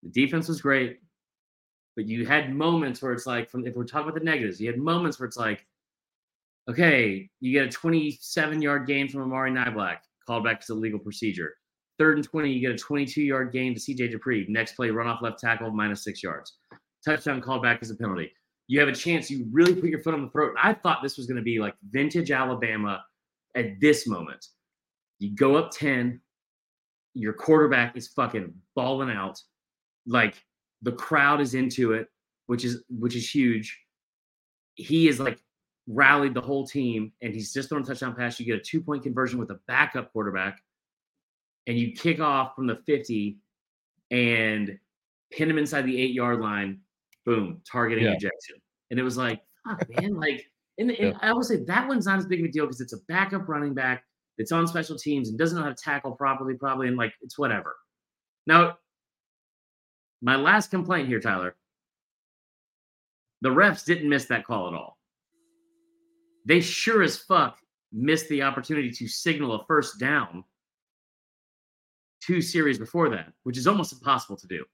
The defense was great, but you had moments where it's like, from if we're talking about the negatives, you had moments where it's like, okay, you get a 27 yard gain from Amari Niblack, called back as a legal procedure. Third and 20, you get a 22 yard gain to CJ Dippre. Next play, run off left tackle, minus six yards. Touchdown called back as a penalty. You have a chance, you really put your foot on the throat. And I thought this was going to be like vintage Alabama at this moment. You go up 10, your quarterback is fucking balling out. Like the crowd is into it, which is which is huge. He is like rallied the whole team and he's just throwing a touchdown pass. You get a two point conversion with a backup quarterback, and you kick off from the 50 and pin him inside the eight yard line. Boom, targeting Yeah. ejection. And it was like, fuck, man, like, and, and Yeah. I will say that one's not as big of a deal because it's a backup running back that's on special teams and doesn't know how to tackle properly, probably, and like it's whatever. Now, my last complaint here, Tyler. The refs didn't miss that call at all. They sure as fuck missed the opportunity to signal a first down two series before that, which is almost impossible to do.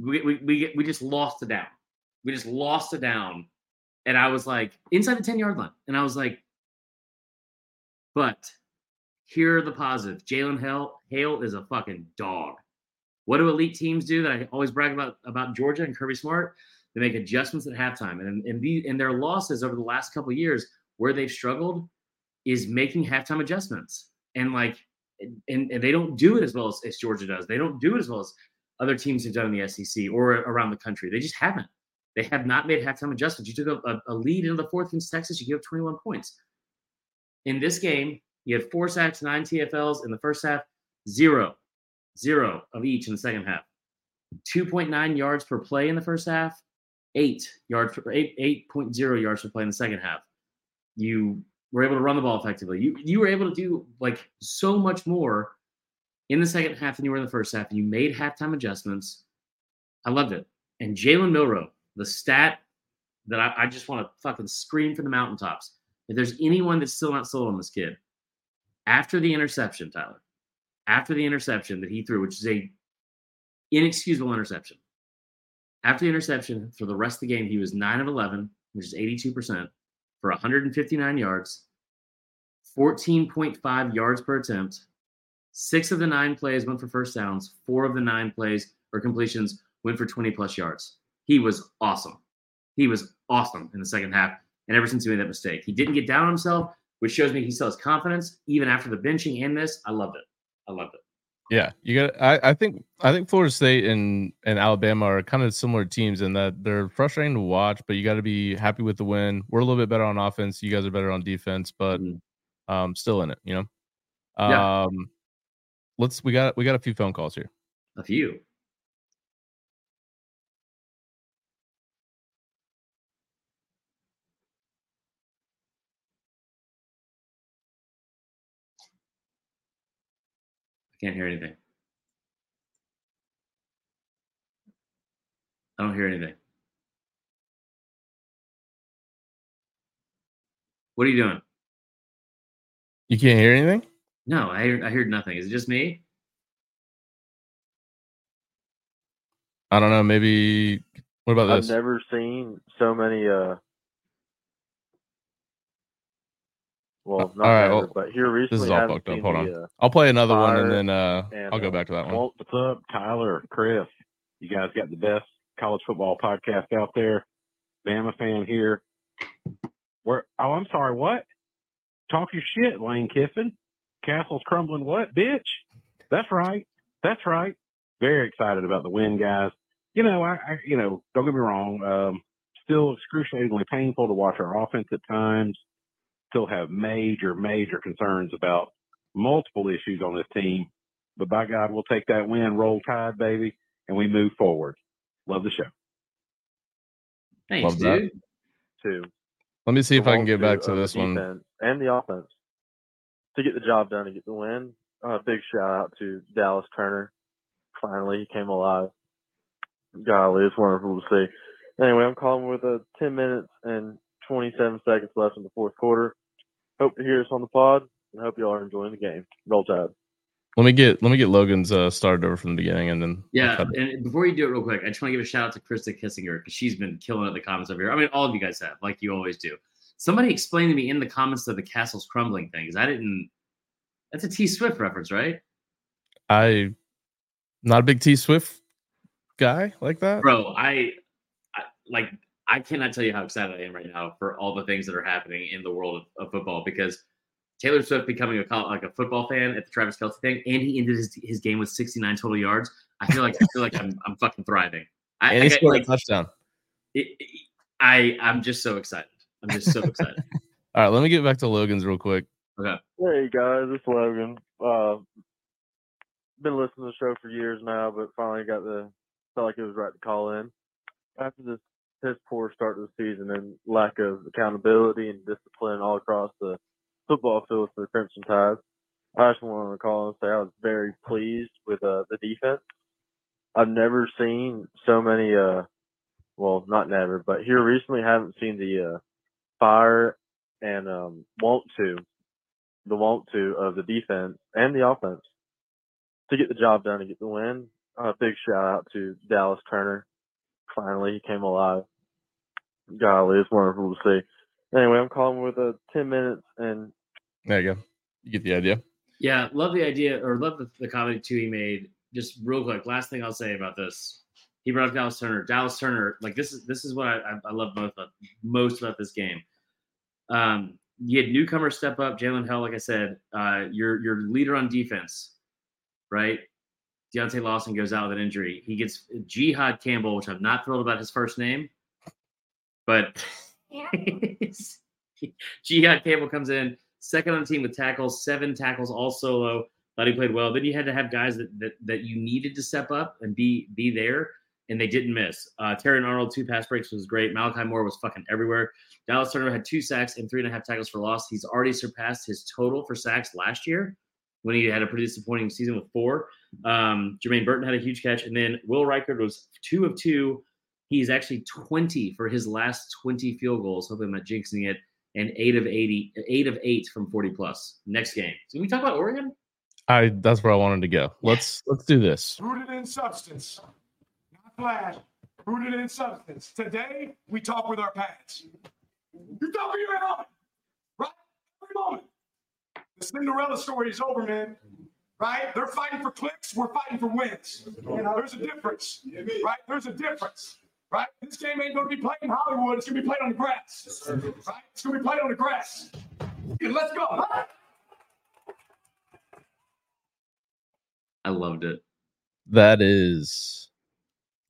We we we, we just lost a down. We just lost a down, and I was like inside the ten yard line, and I was like, but here are the positives. Jalen Hale, Hale is a fucking dog. What do elite teams do that I always brag about about Georgia and Kirby Smart? They make adjustments at halftime, and and, the, and their losses over the last couple years, where they've struggled, is making halftime adjustments. And like, and, and they don't do it as well as, as Georgia does. They don't do it as well as other teams have done in the SEC or around the country. They just haven't. They have not made halftime adjustments. You took a, a lead into the fourth against Texas. You give 21 points. In this game, you had four sacks, nine TFLs in the first half, zero, zero of each in the second half. 2.9 yards per play in the first half, eight yards eight, 8.0 yards per play in the second half. You were able to run the ball effectively. You you were able to do like so much more in the second half than you were in the first half. You made halftime adjustments. I loved it. And Jalen Milroe, the stat that I, I just want to fucking scream from the mountaintops. If there's anyone that's still not sold on this kid, after the interception, Tyler, after the interception that he threw, which is a inexcusable interception. After the interception, for the rest of the game, he was 9 of 11, which is 82%, for 159 yards, 14.5 yards per attempt. Six of the nine plays went for first downs. Four of the nine plays or completions went for 20 plus yards. He was awesome. He was awesome in the second half. And ever since he made that mistake, he didn't get down on himself, which shows me he still has confidence even after the benching and this. I loved it. I loved it. Yeah, you got. I, I think I think Florida State and and Alabama are kind of similar teams in that they're frustrating to watch, but you got to be happy with the win. We're a little bit better on offense. You guys are better on defense, but Mm-hmm. um, still in it. You know. Yeah. Um, let's. We got we got a few phone calls here. A few. Can't hear anything. I don't hear anything. What are you doing? You can't hear anything. No, I heard, I heard nothing. Is it just me? I don't know. Maybe. What about this? I've never seen so many. uh Well, not all right, never, well, but here recently, This is all fucked up. Hold the, on. uh, I'll play another one and then uh, and, I'll go uh, back to that one. Well, what's up, Tyler, Chris? You guys got the best college football podcast out there. Bama fan here. Where? Oh, I'm sorry. What? Talk your shit, Lane Kiffin. Castle's crumbling. What, bitch? That's right. That's right. Very excited about the win, guys. You know, I, I you know, don't get me wrong. Um, still excruciatingly painful to watch our offense at times. Still have major, major concerns about multiple issues on this team. But by God, we'll take that win, roll tide, baby, and we move forward. Love the show. Thanks, Love that. dude. two. Let me see if I can get back to this one. and the offense to get the job done and get the win. Uh, big shout out to Dallas Turner. Finally, he came alive. Golly, it's wonderful to see. Anyway, I'm calling with uh, 10 minutes and 27 seconds left in the fourth quarter. Hope to hear us on the pod and hope y'all are enjoying the game. Roll Tide. Let me get let me get Logan's uh, started over from the beginning and then Yeah, and before you do it real quick, I just want to give a shout out to Krista Kissinger because she's been killing it in the comments over here. I mean, all of you guys have, like you always do. Somebody explained to me in the comments of the castle's crumbling thing, 'cause I didn't. That's a T Swift reference, right? I not a big T Swift guy like that. Bro, I, I like I cannot tell you how excited I am right now for all the things that are happening in the world of, of football because Taylor Swift becoming a like a football fan at the Travis Kelce thing, and he ended his, his game with 69 total yards. I feel like I feel like I'm I'm fucking thriving. I, And I he got, scored like, a touchdown. it, it- I I'm just so excited. I'm just so excited. (laughs) All right, let me get back to Logan's real quick. Okay. Hey guys, it's Logan. Uh, been listening to the show for years now, but finally got the felt like it was right to call in after this piss poor start to the season and lack of accountability and discipline all across the football field for the Crimson Tide. I just wanted to call and say I was very pleased with uh, the defense. I've never seen so many. Uh, well, not never, but here recently, haven't seen the uh, fire and um, want to the want to of the defense and the offense to get the job done and get the win. A big shout out to Dallas Turner. Finally, he came alive. Golly, it's wonderful to see. Anyway, I'm calling with a 10 minutes and There you go. You get the idea. Yeah, love the idea or love the, the comment too he made. Just real quick, last thing I'll say about this. He brought up Dallas Turner. Dallas Turner, like this is this is what I, I, I love most about most about this game. Um, you had newcomers step up. Jalen Hale, like I said, uh, your your leader on defense, right? Deontae Lawson goes out with an injury. He gets Jihaad Campbell, which I'm not thrilled about his first name, but (laughs) (laughs) Jihaad Campbell comes in second on the team with tackles, seven tackles, all solo. Thought he played well. Then you had to have guys that that, that you needed to step up and be be there, and they didn't miss. Uh, Terry Arnold two pass breaks was great. Malachi Moore was fucking everywhere. Dallas Turner had two sacks and three and a half tackles for loss. He's already surpassed his total for sacks last year when he had a pretty disappointing season with four. Um, Jermaine Burton had a huge catch, and then Will Reichard was two of two. He's actually 20 for his last 20 field goals. Hopefully, I'm not jinxing it. And eight of 80, eight of eight from 40 plus. Next game. So can we talk about Oregon? I that's where I wanted to go. Let's let's do this. Rooted in substance, not flash. Rooted in substance. Today we talk with our pads. You talk with your helmet, right? Every moment. The Cinderella story is over, man. Right? They're fighting for clicks. We're fighting for wins. You know, there's a difference, right? There's a difference, right? This game ain't going to be played in Hollywood. It's going to be played on the grass, right? It's going to be played on the grass. Yeah, let's go. Huh? I loved it. That is,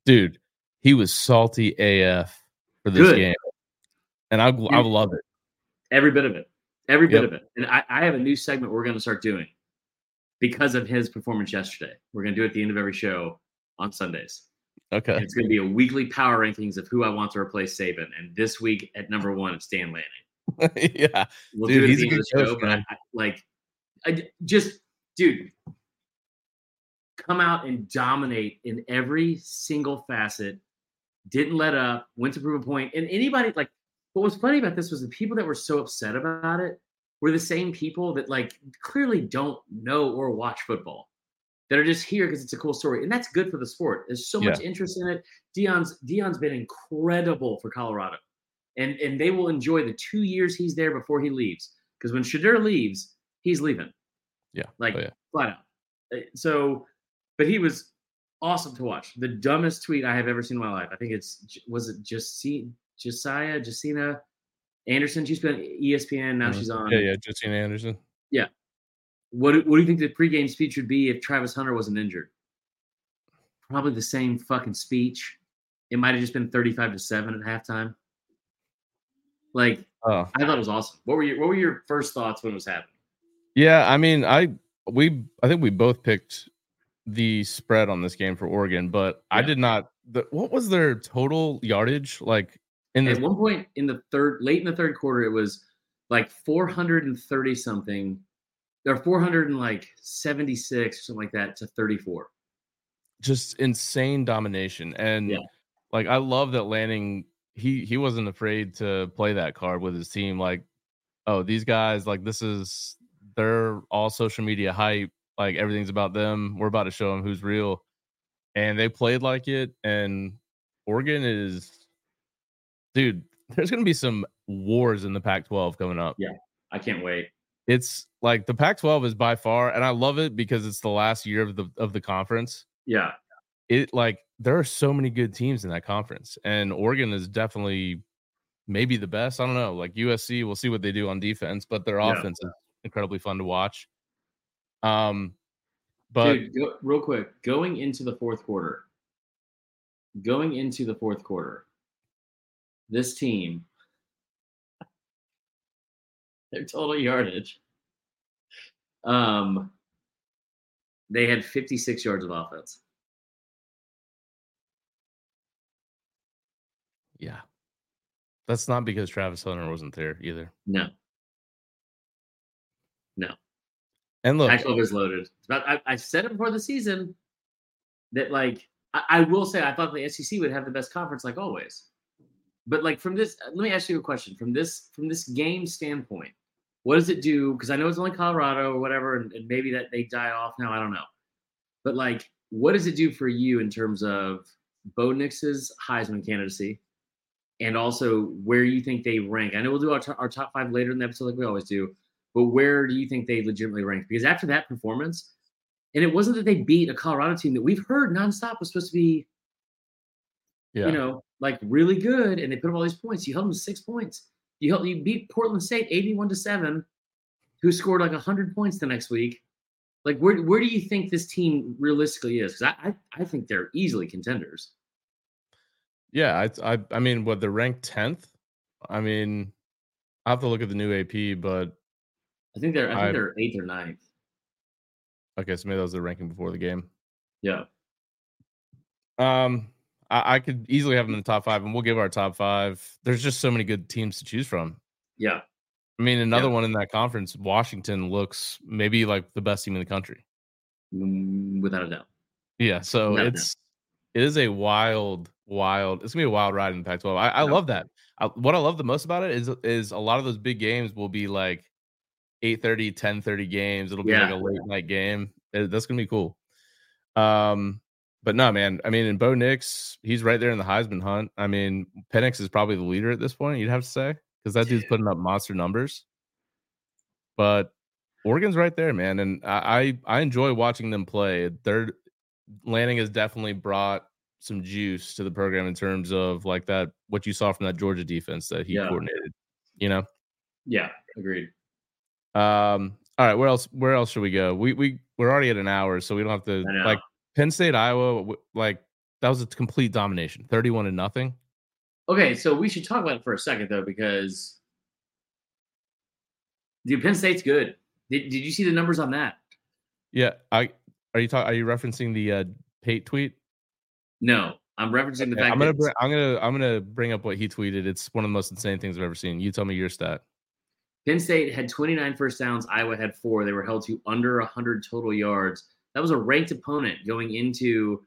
dude. He was salty AF for this Good. game, and I I love it. Every bit of it. Every bit Yep. of it. And I, I have a new segment we're going to start doing because of his performance yesterday. We're going to do it at the end of every show on Sundays. Okay. And it's going to be a weekly power rankings of who I want to replace Saban. And this week at number one, it's Dan Lanning. (laughs) yeah, We'll dude, do it he's at the end of the show. coach, But I. I- like, I just, dude, come out and dominate in every single facet. Didn't let up. Went to prove a point. And anybody like, what was funny about this was the people that were so upset about it were the same people that like clearly don't know or watch football. That are just here because it's a cool story, and that's good for the sport. There's so much interest in it. Dion's Dion's been incredible for Colorado, and and they will enjoy the two years he's there before he leaves. Because when Shedeur leaves, he's leaving. Yeah. like Oh, yeah. flat out. Uh, So, but he was awesome to watch. The dumbest tweet I have ever seen in my life. I think it's was it just Josiah Josina Anderson. She's been ESPN now. Mhm. She's on. Yeah, yeah, Justine Anderson. Yeah. What do- What do you think the pregame speech would be if Travis Hunter wasn't injured? Probably the same fucking speech. It might have just been thirty-five to seven at halftime. Like Oh, I thought it was awesome. What were your What were your first thoughts when it was happening? yeah. I mean, I we I think we both picked the spread on this game for Oregon, but I did not. The, what was their total yardage like in At one point in the third, late in the third quarter, it was like 430 something, or 400 and like 76 or something like that to 34. just insane domination and Yeah. like I love that Lanning he he wasn't afraid to play that card with his team like oh these guys like this is they're all social media hype like everything's about them we're about to show them who's real and they played like it and Oregon is dude there's going to be some wars in the Pac-12 coming up Yeah. I can't wait. It's like the Pac-12 is by far and I love it because it's the last year of the of the conference Yeah. it like there are so many good teams in that conference and Oregon is definitely maybe the best. I don't know. Like USC, we'll see what they do on defense, but their Yeah. offense is incredibly fun to watch. Um but Dude, go, real quick, going into the fourth quarter, going into the fourth quarter, this team, their total yardage, um, they had 56 yards of offense. yeah. That's not because Travis Hunter wasn't there either. No, no. And look, Pac-12 is loaded. I, I said it before the season that like I, I will say I thought the SEC would have the best conference like always. But like from this, let me ask you a question from this from this game standpoint. What does it do? Because I know it's only Colorado or whatever, and, and maybe that they die off now. I don't know. But like, what does it do for you in terms of Bo Nix's Heisman candidacy, and also where you think they rank? I know we'll do our, to- our top five later in the episode, like we always do. but where do you think they legitimately rank? Because after that performance, and it wasn't that they beat a Colorado team that we've heard nonstop was supposed to be, Yeah. you know, like really good, and they put up all these points. You held them to six points. You you beat Portland State eighty-one to seven, who scored like hundred points the next week. Like where where do you think this team realistically is? Because I, I I think they're easily contenders. Yeah, I, I I mean, what they're ranked tenth. I mean, I have to look at the new AP, but I think they're I think I- they're eighth or ninth. okay, so maybe that was the ranking before the game. Yeah. Um, I, I could easily have them in the top five, and we'll give our top five. There's just so many good teams to choose from. Yeah. I mean, another Yeah. one in that conference, Washington looks maybe like the best team in the country. Mm, Without a doubt. Yeah, so Without it's it is a wild, wild. It's gonna be a wild ride in the Pac-12. I, I Yeah. love that. I, what I love the most about it is is a lot of those big games will be like 8:30, 10:30 games. It'll be like a late night game. It- that's gonna be cool. Um, but no, man. I mean, and Bo Nix, he's right there in the Heisman hunt. I mean, Penix is probably the leader at this point. You'd have to say because that dude's putting up monster numbers. But Oregon's right there, man, and I I, I enjoy watching them play. They're Lanning has definitely brought some juice to the program in terms of like that what you saw from that Georgia defense that he Yeah. coordinated. You know. Yeah. Agreed. Um. All right. Where else? Where else should we go? We we we're already at an hour, so we don't have to like Penn State, Iowa. Like that was a complete domination, thirty-one to nothing. Okay, so we should talk about it for a second though, because dude, Penn State's good. Did, did you see the numbers on that? Yeah. I are you talking? Are you referencing the uh Pate tweet? No, I'm referencing the Okay, fact I'm gonna br- I'm gonna I'm gonna bring up what he tweeted. It's one of the most insane things I've ever seen. You tell me your stat. Penn State had 29 first downs. Iowa had four. They were held to under 100 total yards. That was a ranked opponent going into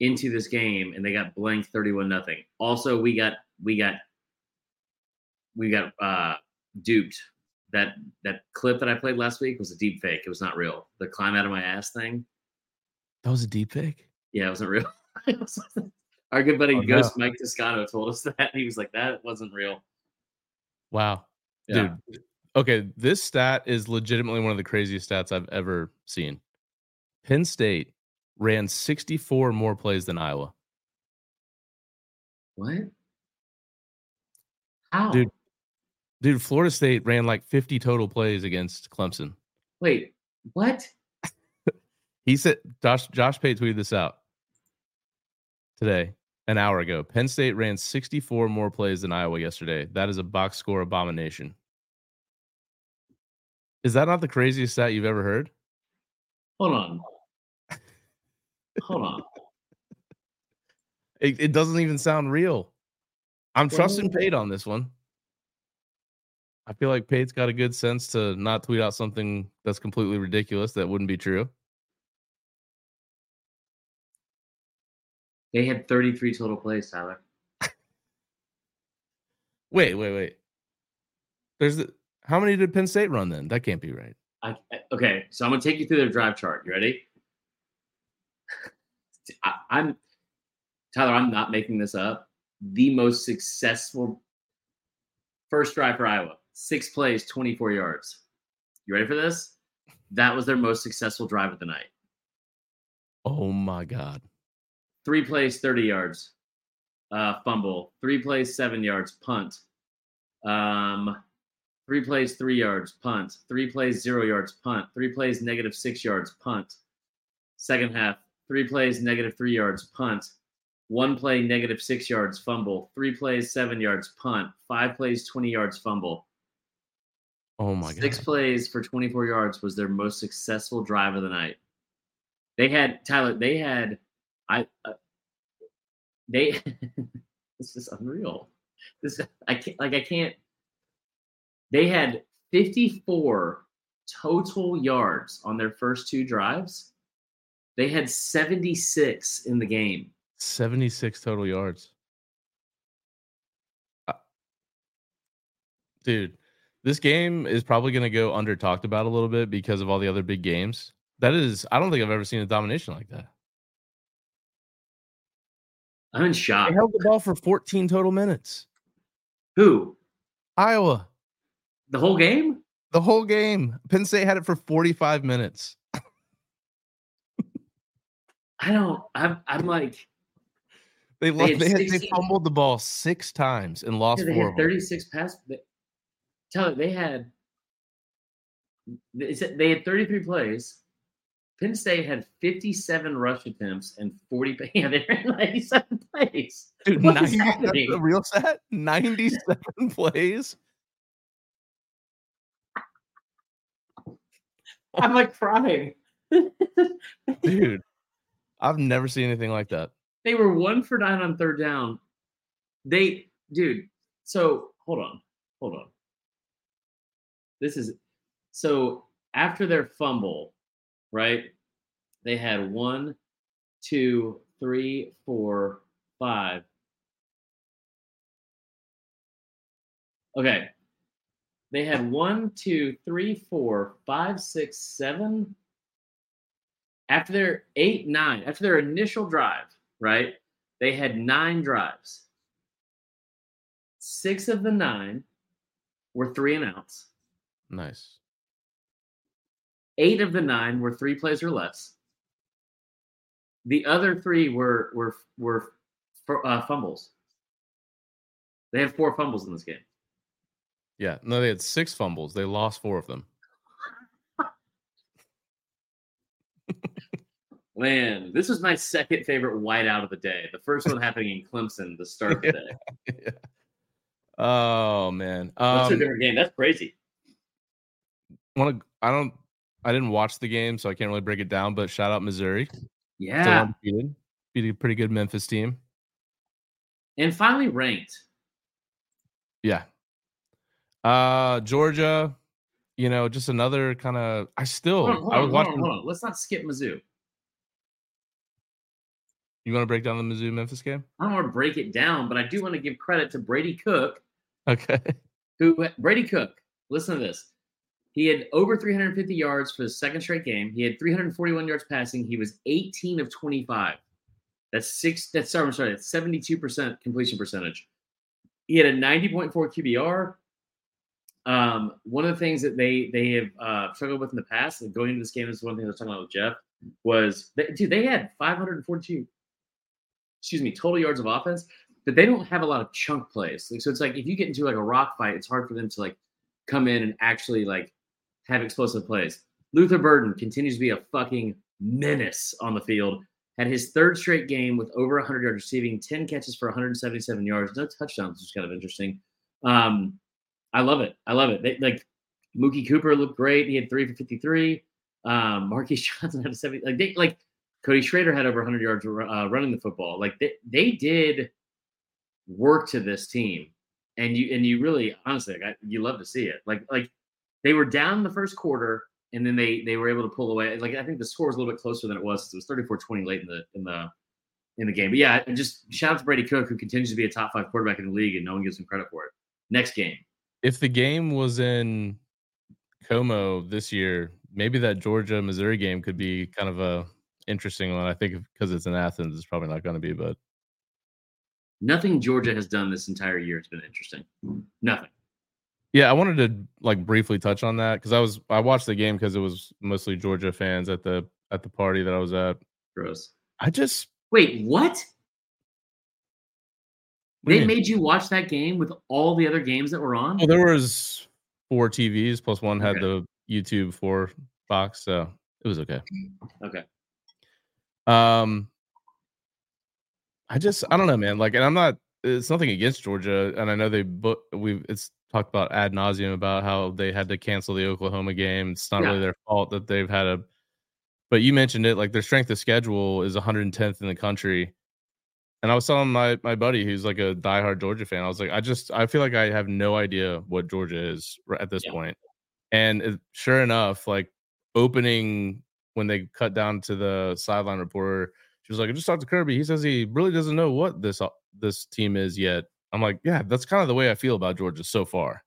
into this game, and they got blanked 31 nothing. Also, we got we got we got uh duped. That that clip that I played last week was a deep fake. It was not real. The climb out of my ass thing. That was a deep fake. Yeah, it wasn't real. (laughs) (laughs) (laughs) Our good buddy Oh, no. Ghost Mike Toscano told us that. He was like, that wasn't real. Wow. Yeah. Dude. Okay, this stat is legitimately one of the craziest stats I've ever seen. Penn State ran 64 more plays than Iowa. What? How? Dude, dude, Florida State ran like 50 total plays against Clemson. Wait, what? (laughs) He said Josh Josh Pate tweeted this out today, an hour ago. Penn State ran 64 more plays than Iowa yesterday. That is a box score abomination. Is that not the craziest stat you've ever heard? Hold on. Hold on. It, it doesn't even sound real. I'm trusting Well- Pate on this one. I feel like Pate's got a good sense to not tweet out something that's completely ridiculous that wouldn't be true. They had 33 total plays, Tyler. (laughs) Wait, wait, wait. There's the, how many did Penn State run then? That can't be right. I, I- okay, so I'm gonna take you through their drive chart. You ready? (laughs) I, I'm Tyler. I'm not making this up. The most successful first drive for Iowa, six plays, 24 yards. You ready for this? That was their most successful drive of the night. Oh my god. Three plays, 30 yards, uh, fumble. Three plays, seven yards, punt. Um, three plays, three yards, punt. Three plays, zero yards, punt. Three plays, negative six yards, punt. Second half, three plays, negative three yards, punt. One play, negative six yards, fumble. Three plays, seven yards, punt. Five plays, 20 yards, fumble. Oh my god. Six plays for 24 yards was their most successful drive of the night. They had Tyler. They had I. Uh, they. (laughs) this is unreal. This I can't like I can't. They had 54 total yards on their first two drives. They had 76 in the game. 76 total yards. Uh, Dude, this game is probably going to go under talked about a little bit because of all the other big games. That is, I don't think I've ever seen a domination like that. I'm in shock. They held the ball for 14 total minutes. Who? Iowa. The whole game? The whole game. Penn State had it for 45 minutes. I don't. I'm. I'm like. They They lost, had they, had, they fumbled the ball six times and lost Yeah, they four had 36 pass. They, tell it they had. They had 33 plays. Penn State had 57 rush attempts and 40. pa- (laughs) Yeah, they ran 97 plays. Dude, What is 90 that's the real set? 97 (laughs) plays? I'm like crying. (laughs) Dude, I've never seen anything like that. They were one for nine on third down. They, dude. So hold on, hold on. This is so after their fumble, right? They had one, two, three, four, five. Okay. They had one, two, three, four, five, six, seven. After their eight, nine, after their initial drive, right? They had nine drives. Six of the nine were three and outs. Nice. Eight of the nine were three plays or less. The other three were were were uh, fumbles. They had four fumbles in this game. Yeah. No, they had six fumbles. They lost four of them. Man, this is my second favorite whiteout of the day. The first one happening in Clemson, the start of the day. (laughs) Oh man. That's a Um, different game. That's crazy. want to I don't I didn't watch the game, so I can't really break it down, but shout out Missouri. Yeah. Beat a pretty good Memphis team. And finally ranked. Yeah. Uh Georgia, you know, just another kind of I still Hold on, hold I on, was hold on, watching on. Let's not skip Mizzou. you want to break down the Mizzou Memphis game? I don't want to break it down, but I do want to give credit to Brady Cook, Okay. who Brady Cook. Listen to this. He had over 350 yards for the second straight game. He had 341 yards passing. He was 18 of 25. That's six. That's sorry, I'm sorry. That's 72% completion percentage. He had a 90.4 QBR. Um, one of the things that they they have uh, struggled with in the past, and going into this game, this is one thing I was talking about with Jeff, was dude, they had 542, excuse me, total yards of offense, but they don't have a lot of chunk plays. Like, so it's like if you get into like a rock fight, it's hard for them to like come in and actually like have explosive plays. Luther Burden continues to be a fucking menace on the field. Had his third straight game with over 100 yards receiving, 10 catches for 177 yards, no touchdowns, which is kind of interesting. Um, I love it. I love it. They, like Mookie Cooper looked great. He had three for 53. Um, Marquise (laughs) Johnson had a 70. Like they like Cody Schrader had over 100 yards uh, running the football. Like they, they did work to this team, and you and you really honestly like, I, you love to see it. Like like they were down the first quarter, and then they they were able to pull away. Like I think the score was a little bit closer than it was. It was 34-20 late in the in the in the game. But yeah, just shout out to Brady Cook, who continues to be a top five quarterback in the league, and no one gives him credit for it. Next game. If the game was in Como this year, maybe that Georgia Missouri game could be kind of a interesting one. I think because it's in Athens, it's probably not going to be, but Nothing Georgia has done this entire year has been interesting. Nothing. Yeah, I wanted to like briefly touch on that because I was I watched the game because it was mostly Georgia fans at the at the party that I was at. Gross. I just Wait, what? What do you They made you watch that game with all the other games that were on? well, there was four TVs plus one had the YouTube four box, so it was okay. Okay. Um, I just I don't know, man. Like, and I'm not. It's nothing against Georgia, and I know they but we've it's talked about ad nauseum about how they had to cancel the Oklahoma game. It's not Yeah. really their fault that they've had a. But you mentioned it, like their strength of schedule is 110th in the country. And I was telling my my buddy who's like a diehard Georgia fan, I was like, I just I feel like I have no idea what Georgia is at this point. And it, sure enough, like opening when they cut down to the sideline reporter, she was like, I just talked to Kirby. He says he really doesn't know what this uh, this team is yet. I'm like, yeah, that's kind of the way I feel about Georgia so far.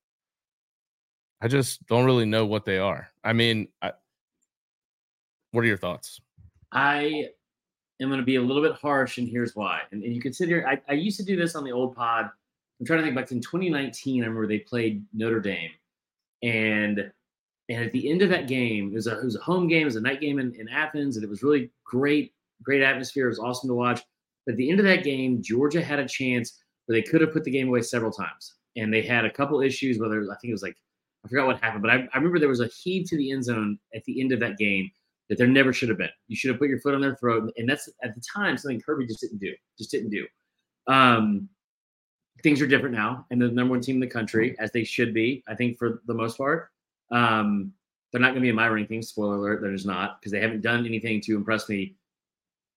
I just don't really know what they are. I mean, I, what are your thoughts? I am going to be a little bit harsh, and here's why. And, and you consider, I, I used to do this on the old pod. I'm trying to think back in 2019. I remember they played Notre Dame, and And at the end of that game, it was a, it was a home game, it was a night game in, in Athens, and it was really great, great atmosphere. It was awesome to watch. But at the end of that game, Georgia had a chance where they could have put the game away several times. And they had a couple issues, whether I think it was like, I forgot what happened, but I, I remember there was a heave to the end zone at the end of that game that there never should have been. You should have put your foot on their throat. And that's at the time something Kirby just didn't do, just didn't do. Um, things are different now, and the number one team in the country, as they should be, I think, for the most part. Um, they're not going to be in my rankings. Spoiler alert, they're just not because they haven't done anything to impress me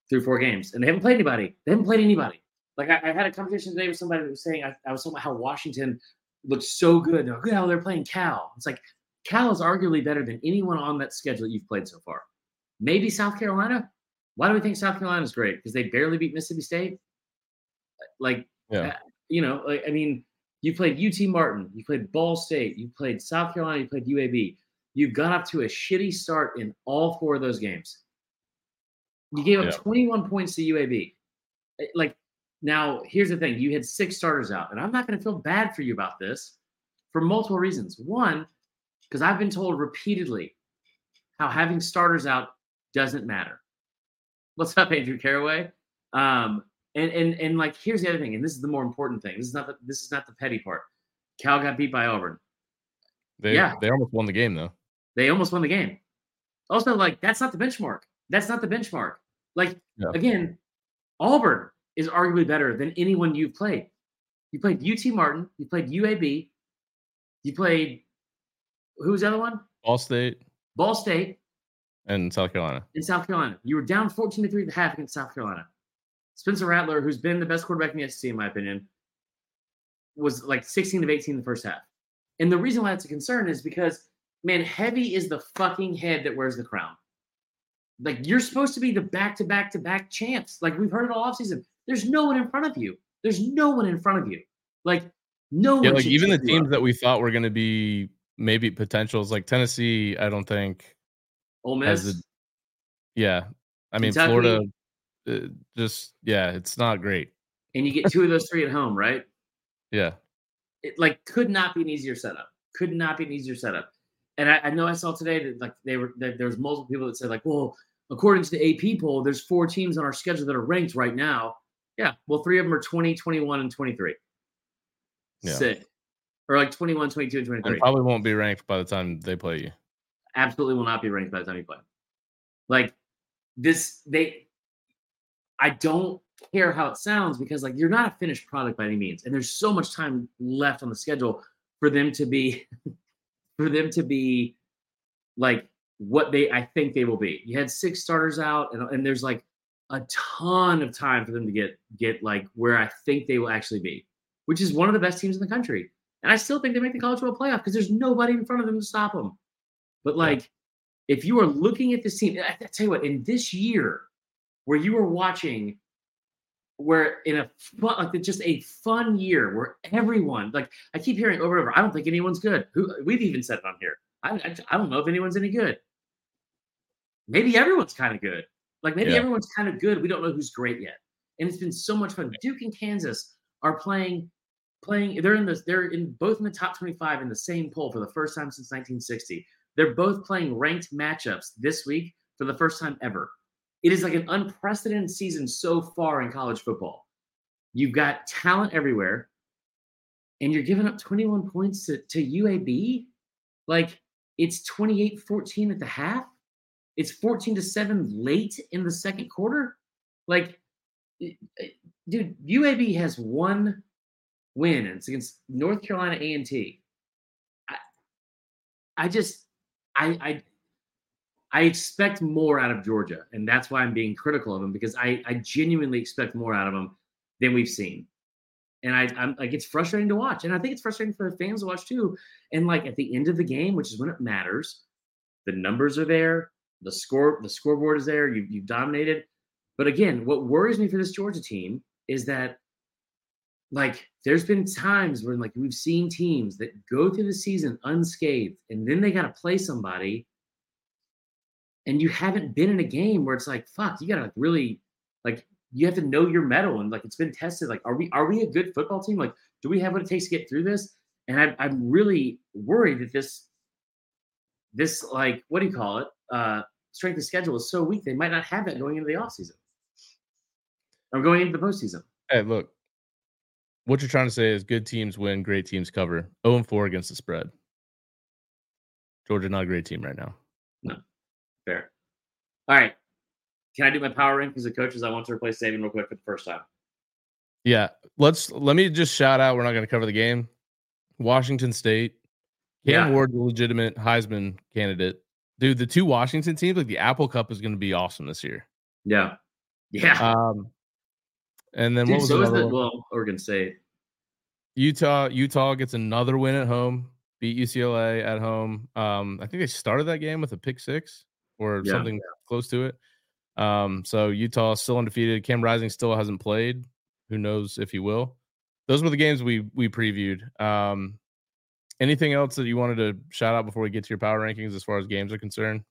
through four games, and they haven't played anybody. They haven't played anybody. Like I, I had a conversation today with somebody who was saying I, I was talking about how Washington looks so good. They're like, "Yeah, they're playing Cal. It's like Cal is arguably better than anyone on that schedule you've played so far. Maybe South Carolina. Why do we think South Carolina is great? Because they barely beat Mississippi State. Like, Yeah. uh, you know, like I mean, you played UT Martin, you played Ball State, you played South Carolina, you played UAB. You've got up to a shitty start in all four of those games. You gave up Yeah. 21 points to UAB. Eh, Like, now here's the thing: you had six starters out, and I'm not going to feel bad for you about this for multiple reasons. One, because I've been told repeatedly how having starters out doesn't matter. What's up, Andrew Caraway? Um, and and and like here's the other thing, and this is the more important thing. This is not the this is not the petty part. Cal got beat by Auburn. They Yeah. they almost won the game though. They almost won the game. Also, like that's not the benchmark. That's not the benchmark. Like Yeah. again, Auburn is arguably better than anyone you've played. You played UT Martin. You played UAB. You played who was the other one? Ball State Ball State and South Carolina. in South Carolina. You were down 14 to 3 at the half against South Carolina. Spencer Rattler, who's been the best quarterback in the SEC, in my opinion, was like 16 of 18 in the first half. And the reason why that's a concern is because, man, heavy is the fucking head that wears the crown. Like you're supposed to be the back to back to back champs. Like we've heard it all offseason. There's no one in front of you. There's no one in front of you. Like no Yeah, one. like even the you up. teams that we thought were going to be maybe potentials, like Tennessee, I don't think Ole Miss. the. Yeah, I mean Kentucky. Florida, uh, just yeah, it's not great. and you get two of those three at home, right? Yeah, it like could not be an easier setup. Could not be an easier setup. And I, I know I saw today that like they were that there was multiple people that said like, well, according to the AP poll, there's four teams on our schedule that are ranked right now. Yeah, well, three of them are 20, 21, and 23. Yeah. Sick. Or like 21, 22, and and 23. probably won't be ranked by the time they play you. Absolutely will not be ranked by the time you play. Like this, they I don't care how it sounds because like you're not a finished product by any means. And there's so much time left on the schedule for them to be (laughs) for them to be like what they I think they will be. You had six starters out and, and there's like a ton of time for them to get get like where I think they will actually be, which is one of the best teams in the country. And I still think they make the college football playoff because there's nobody in front of them to stop them. But like, if you are looking at this team, I, I tell you what, in this year where you were watching, where in a fun, like just a fun year where everyone, like I keep hearing over and over, I don't think anyone's good. Who we've even said it on here. I, I, I don't know if anyone's any good. Maybe everyone's kind of good. Like maybe Yeah. everyone's kind of good. We don't know who's great yet. And it's been so much fun. Duke and Kansas are playing playing they're in the they're in both in the top 25 in the same poll for the first time since 1960 they're both playing ranked matchups this week for the first time ever. It is like an unprecedented season so far in college football. You've got talent everywhere and you're giving up 21 points to, to uab like it's 28-14 at the half? It's 14 to 7 late in the second quarter? Like dude uab has one win and it's against north carolina a&t I, I just I, I I expect more out of Georgia, and that's why I'm being critical of them because I, I genuinely expect more out of them than we've seen. And I, I'm like, it's frustrating to watch, and I think it's frustrating for the fans to watch too. And like at the end of the game, which is when it matters, the numbers are there, the score, the scoreboard is there. You you've dominated, but again, what worries me for this Georgia team is that like there's been times when like we've seen teams that go through the season unscathed and then they got to play somebody and you haven't been in a game where it's like fuck you got to like really like you have to know your mettle and like it's been tested like are we are we a good football team like do we have what it takes to get through this and I, i'm really worried that this this like what do you call it? Uh, strength of schedule is so weak they might not have that going into the offseason or going into the postseason. Hey, look, what you're trying to say is good teams win, great teams cover. 0 and 4 against the spread. Georgia not a great team right now. No. Fair. All right. Can I do my power rankings of coaches I want to replace Saban real quick for the first time? Yeah, let's let me just shout out. We're not going to cover the game. Washington State, Cam Yeah. Ward, the legitimate Heisman candidate. Dude, the two Washington teams, like the Apple Cup, is going to be awesome this year. Yeah. Yeah. Um, and then Dude, what was so another the well, Oregon State. Utah? Utah gets another win at home. Beat UCLA at home. Um, I think they started that game with a pick six or Yeah. something close to it. Um, so Utah still undefeated. Cam Rising still hasn't played. Who knows if he will? Those were the games we we previewed. Um, anything else that you wanted to shout out before we get to your power rankings as far as games are concerned?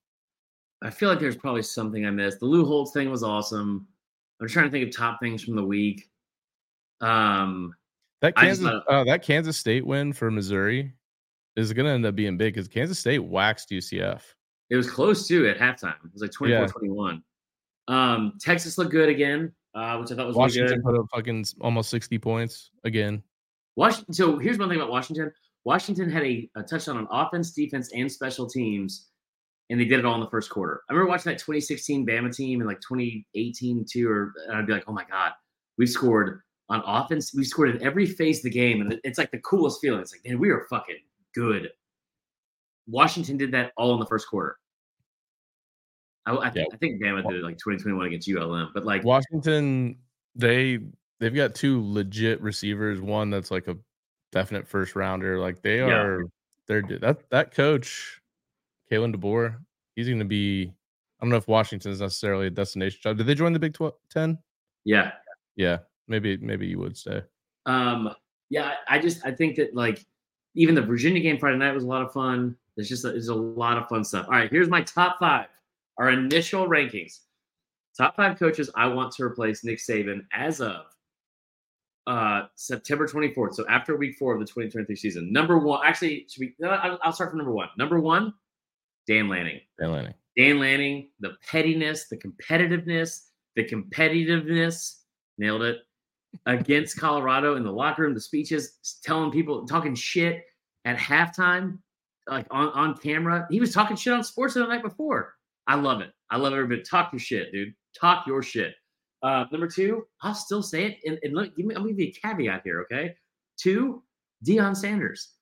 I feel like there's probably something I missed. The Lou Holtz thing was awesome. I'm trying to think of top things from the week. Um, That Kansas thought- uh, that Kansas State win for Missouri is going to end up being big because Kansas State waxed UCF. it was close too at halftime. It was like 24 Yeah. 21. Um, Texas looked good again, uh, which I thought was really Washington good. put up fucking almost sixty points again. Washington. So here's one thing about Washington. Washington had a, a touchdown on offense, defense, and special teams, and they did it all in the first quarter. I remember watching that 2016 Bama team and like 2018 too, or and I'd be like, oh my god, we've scored on offense. We scored in every phase of the game, and it's like the coolest feeling. It's like, man, we are fucking good. Washington did that all in the first quarter. I, I, think, I think Bama did it like 2021 against ULM, but like Washington, they they've got two legit receivers. One that's like a definite first rounder. Like they Yeah. are, they're that that coach, Kalen DeBoer. He's going to be. I don't know if Washington is necessarily a destination job. Did they join the Big Ten? yeah, Yeah, maybe maybe you would stay. Um, yeah, I I just I think that like even the Virginia game Friday night was a lot of fun. There's just a, there's a lot of fun stuff. All right, here's my top five. Our initial rankings. Top five coaches I want to replace Nick Saban as of uh September 24th. So after week four of the 2023 season. Number one, actually, should we? No, I'll, I'll start from number one. Number one, Dan Lanning. Dan Lanning. Dan Lanning, the pettiness, the competitiveness, the competitiveness, nailed it against Colorado in the locker room, the speeches, telling people, talking shit at halftime, like on, on camera. He was talking shit on sports the night before. I love it. I love everybody. Talk your shit, dude. Talk your shit. Uh, number two, I'll still say it, and, and let, give me, I'll give you a caveat here, okay? Two, Deion Sanders,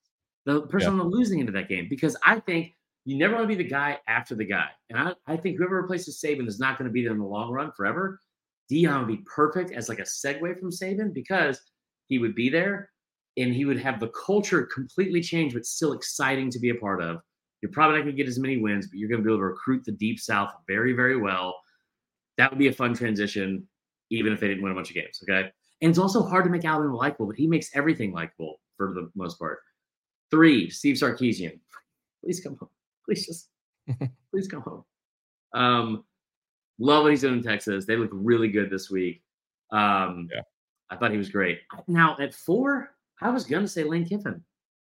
the person on the losing end of that game, because I think you never want to be the guy after the guy. And I, I think whoever replaces Saban is not going to be there in the long run forever. Deion would be perfect as like a segue from Saban because he would be there and he would have the culture completely change, but still exciting to be a part of. You're probably not going to get as many wins, but you're going to be able to recruit the deep south very, very well. That would be a fun transition, even if they didn't win a bunch of games. Okay. And it's also hard to make Alabama likable, but he makes everything likable for the most part. Three, Steve Sarkisian. (laughs) Please come home. Please just, (laughs) please come home. Um, love what he's doing in Texas. They look really good this week. Um, yeah. I thought he was great. Now at four, I was gonna say Lane Kiffin.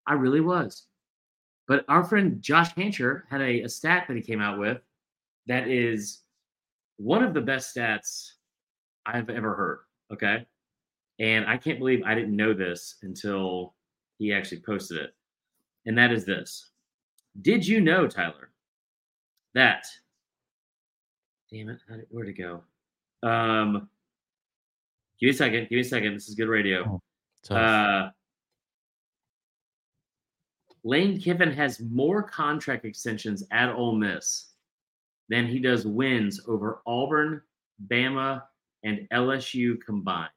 I really was. But our friend Josh Hancher had a, a stat that he came out with that is one of the best stats I've ever heard. Okay. And I can't believe I didn't know this until he actually posted it. And that is this. Did you know, Tyler, that damn it, did, where'd it go? Um give me a second, give me a second. This is good radio. tough. Uh Lane Kiffin has more contract extensions at Ole Miss than he does wins over Auburn, Bama, and LSU combined.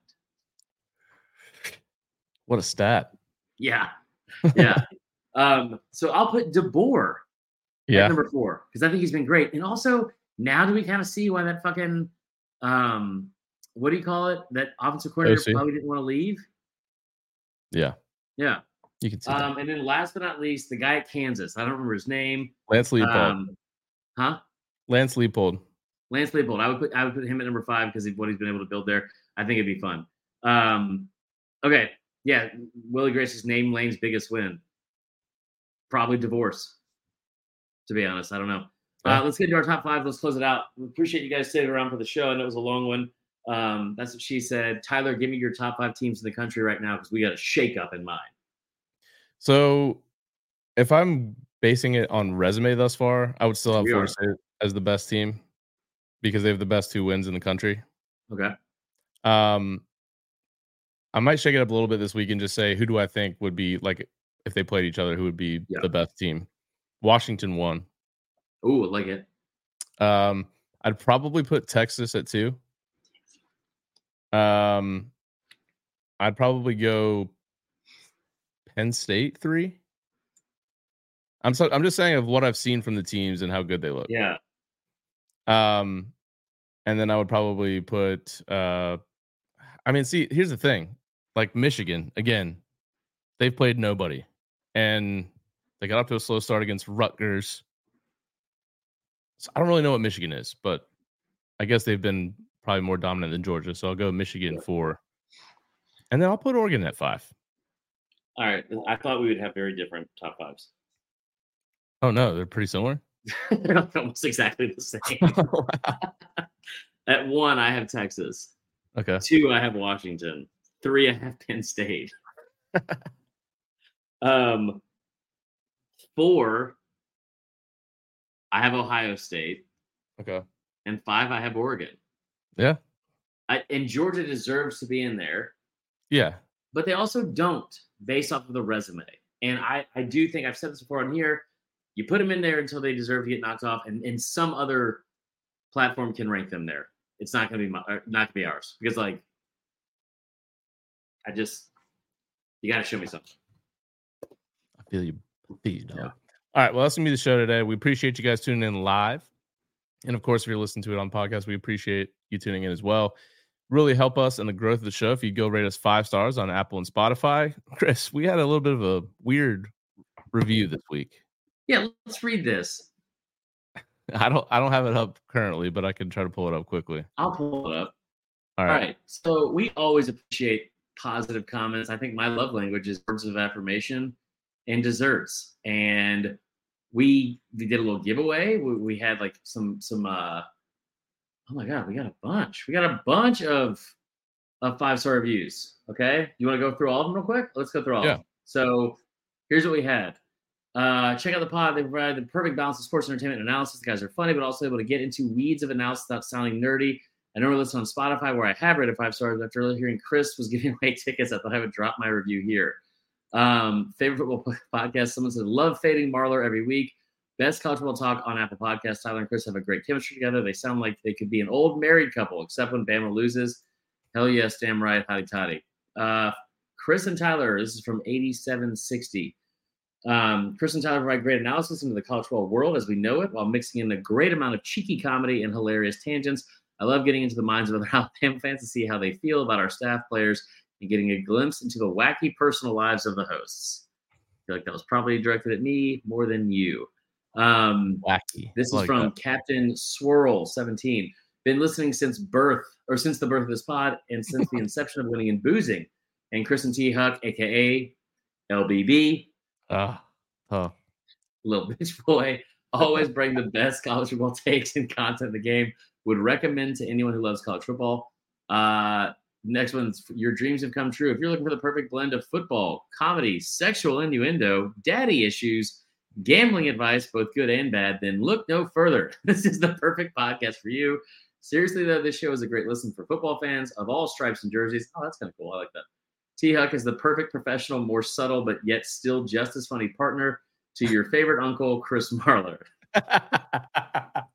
What a stat. Yeah. (laughs) Yeah. Um, so I'll put DeBoer Yeah. at number four because I think he's been great. And also, now do we kind of see why that fucking um what do you call it? That offensive coordinator OC. probably didn't want to leave. Yeah. Yeah. You can see that. Um, and then last but not least, the guy at Kansas. I don't remember his name. Lance Leipold. Um, huh? Lance Leipold. Lance Leipold. I would put I would put him at number five because of what he's been able to build there. I think it'd be fun. Um, okay, yeah. Willie Grace's name Lane's biggest win. Probably divorce. To be honest, I don't know. Uh, let's get into our top five. Let's close it out. We appreciate you guys staying around for the show. I know it was a long one. Um, that's what she said. Tyler, give me your top five teams in the country right now because we got a shake up in mind. So if I'm basing it on resume thus far, I would still have Florida. State as the best team because they have the best two wins in the country. Okay. Um, I might shake it up a little bit this week and just say who do I think would be like if they played each other, who would be Yeah. the best team? Washington won. Ooh, I like it. Um, I'd probably put Texas at two. Um, I'd probably go Penn State three. I'm so I'm just saying of what I've seen from the teams and how good they look. Yeah. Um, and then I would probably put. Uh, I mean, see, here's the thing: like Michigan again, they've played nobody, and they got up to a slow start against Rutgers. So I don't really know what Michigan is, but I guess they've been probably more dominant than Georgia. So I'll go Michigan four, and then I'll put Oregon at five. All right. I thought we would have very different top fives. Oh no, they're pretty similar. (laughs) They're almost exactly the (laughs) same. Oh, (laughs) at one, I have Texas. Okay. Two, I have Washington. Three, I have Penn State. Um, four, I have Ohio State, Okay. and five, I have Oregon. Yeah. I, and Georgia deserves to be in there, Yeah. but they also don't based off of the resume. And I, I do think I've said this before on here. You put them in there until they deserve to get knocked off, and, and some other platform can rank them there. It's not going to be my, uh, not to be ours because like I just you got to show me something. I feel you. I feel you, dog. All right. Well, that's gonna be the show today. We appreciate you guys tuning in live, and of course, if you're listening to it on podcast, we appreciate you tuning in as well. Really help us in the growth of the show if you go rate us five stars on Apple and Spotify. (laughs) Chris, we had a little bit of a weird review this week. Yeah, let's read this. (laughs) I don't I don't have it up currently, but I can try to pull it up quickly. I'll pull it up. All All right. right. So we always appreciate positive comments. I think my love language is words of affirmation and desserts. And we we did a little giveaway. We, we had like some some uh oh my god, we got a bunch. We got a bunch of of five star reviews. Okay. You want to go through all of them real quick? Let's go through all Yeah. of them. So here's what we had. Uh, check out the pod. They provide the perfect balance of sports entertainment and analysis. The guys are funny, but also able to get into weeds of analysis without sounding nerdy. I normally listen on Spotify where I have rated five stars. After hearing Chris was giving away (laughs) tickets, I thought I would drop my review here. Um, favorite football podcast. Someone said, love fading Marler every week. Best college football talk on Apple Podcasts. Tyler and Chris have a great chemistry together. They sound like they could be an old married couple, except when Bama loses. Hell yes, damn right, hotty toddy. Uh, Chris and Tyler, this is from 8760. Um, Chris and Tyler provide great analysis into the college football world as we know it, while mixing in a great amount of cheeky comedy and hilarious tangents. I love getting into the minds of other (laughs) Alabama fans to see how they feel about our staff players and getting a glimpse into the wacky personal lives of the hosts. I feel like that was probably directed at me more than you. Um, Wacky. this is Like from that. Captain Swirl 17. Been listening since birth or since the birth of this pod and since the (laughs) inception of winning and boozing. And Chris and T Huck, aka LBB, Ah, huh. little (laughs) bitch boy, always bring the best college football (laughs) takes and content in the game. Would recommend to anyone who loves college football. Uh, next one's your dreams have come true. If you're looking for the perfect blend of football, comedy, sexual innuendo, daddy issues, gambling advice, both good and bad, then look no further. (laughs) This is the perfect podcast for you. Seriously, though, this show is a great listen for football fans of all stripes and jerseys. Oh, that's kind of cool. I like that. T Huck is the perfect professional, more subtle, but yet still just as funny partner to your favorite uncle, Chris Marler. (laughs)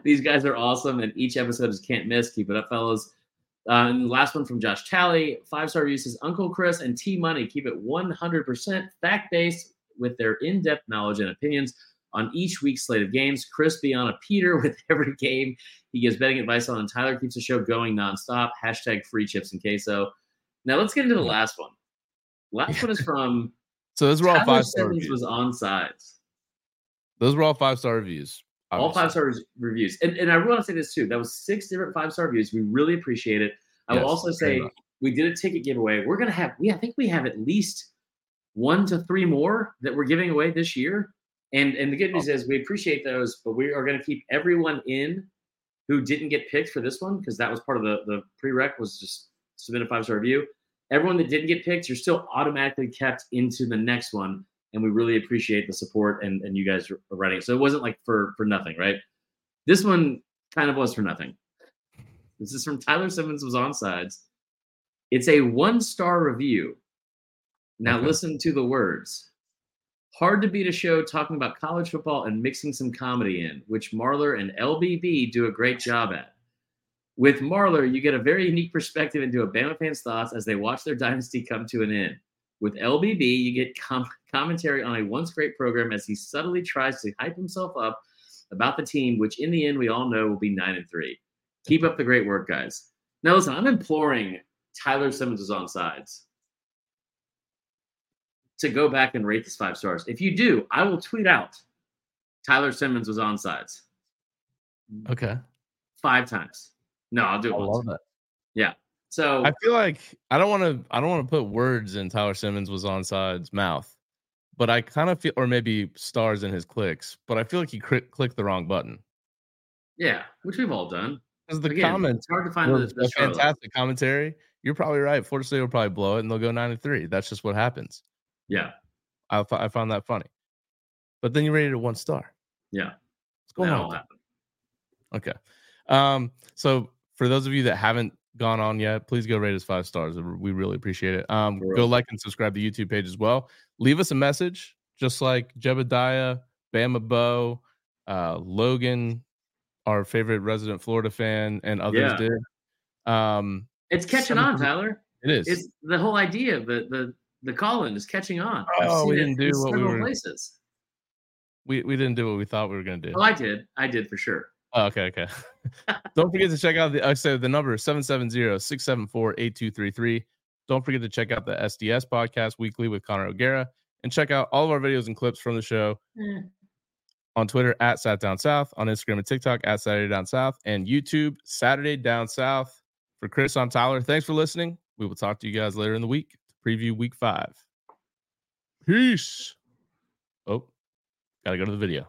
(laughs) These guys are awesome, and each episode is can't miss. Keep it up, fellas. Uh, and the last one from Josh Talley, five star review says Uncle Chris and T Money keep it 100% fact based with their in depth knowledge and opinions on each week's slate of games. Chris be on a Peter with (laughs) every game. He gives betting advice on, and Tyler keeps the show going nonstop. Hashtag free chips and queso. Now let's get into the last one. Last one is (laughs) from So those were all five star reviews. was on sides. Those were all five star reviews. All five star reviews. And, and I want to say this too. That was six different five star reviews. We really appreciate it. I will also say we did a ticket giveaway. We're gonna have we I think we have at least one to three more that we're giving away this year. And and the good news is we appreciate those, but we are going to keep everyone in who didn't get picked for this one because that was part of the the prereq was just submit a five star review. Everyone that didn't get picked, you're still automatically kept into the next one, and we really appreciate the support and and you guys are writing. So it wasn't like for for nothing, right? This one kind of was for nothing. This is from Tyler Simmons was on sides. It's a one star review. Now Okay. listen to the words. Hard to beat a show talking about college football and mixing some comedy in, which Marler and LBB do a great job at. With Marler, you get a very unique perspective into a Bama fan's thoughts as they watch their dynasty come to an end. With LBB, you get com- commentary on a once great program as he subtly tries to hype himself up about the team, which in the end we all know will be nine and three. Keep up the great work, guys. Now, listen, I'm imploring Tyler Simmons is on sides to go back and rate this five stars. If you do, I will tweet out Tyler Simmons was on sides Okay. five times. No, I'll do it I once. love that. Yeah. So I feel like I don't want to. I don't want to put words in Tyler Simmons was on side's mouth, but I kind of feel, or maybe stars in his clicks. But I feel like he cri- clicked the wrong button yeah, which we've all done. because the Again, comments it's hard to find the, the fantastic commentary. You're probably right. Florida State will probably blow it, and they'll go nine three. That's just what happens. Yeah, I, found that funny. But then you rated it one star. yeah. What's going that on? all with happened. Okay. Um, so for those of you that haven't gone on yet, please go rate us five stars. We really appreciate it. Um, go like and subscribe to the YouTube page as well. Leave us a message, just like Jebediah, Bama Bo, uh, Logan, our favorite resident Florida fan, and others Yeah. did. Um, It's catching on, Tyler. it is. It's the whole idea of the the the call-in is catching on. Oh, we didn't do what we were- places. we, we didn't do what we thought we were going to do. Oh, I did. I did for sure. Oh, okay, okay. (laughs) Don't forget to check out the I said the number is 770-674-8233. Don't forget to check out the SDS podcast weekly with Connor O'Gara and check out all of our videos and clips from the show Eh. on Twitter at Sat Down South, on Instagram and TikTok at Saturday Down South, and YouTube Saturday Down South. For Chris, I'm Tyler. Thanks for listening. We will talk to you guys later in the week to preview week five. Peace. Oh, gotta go to the video.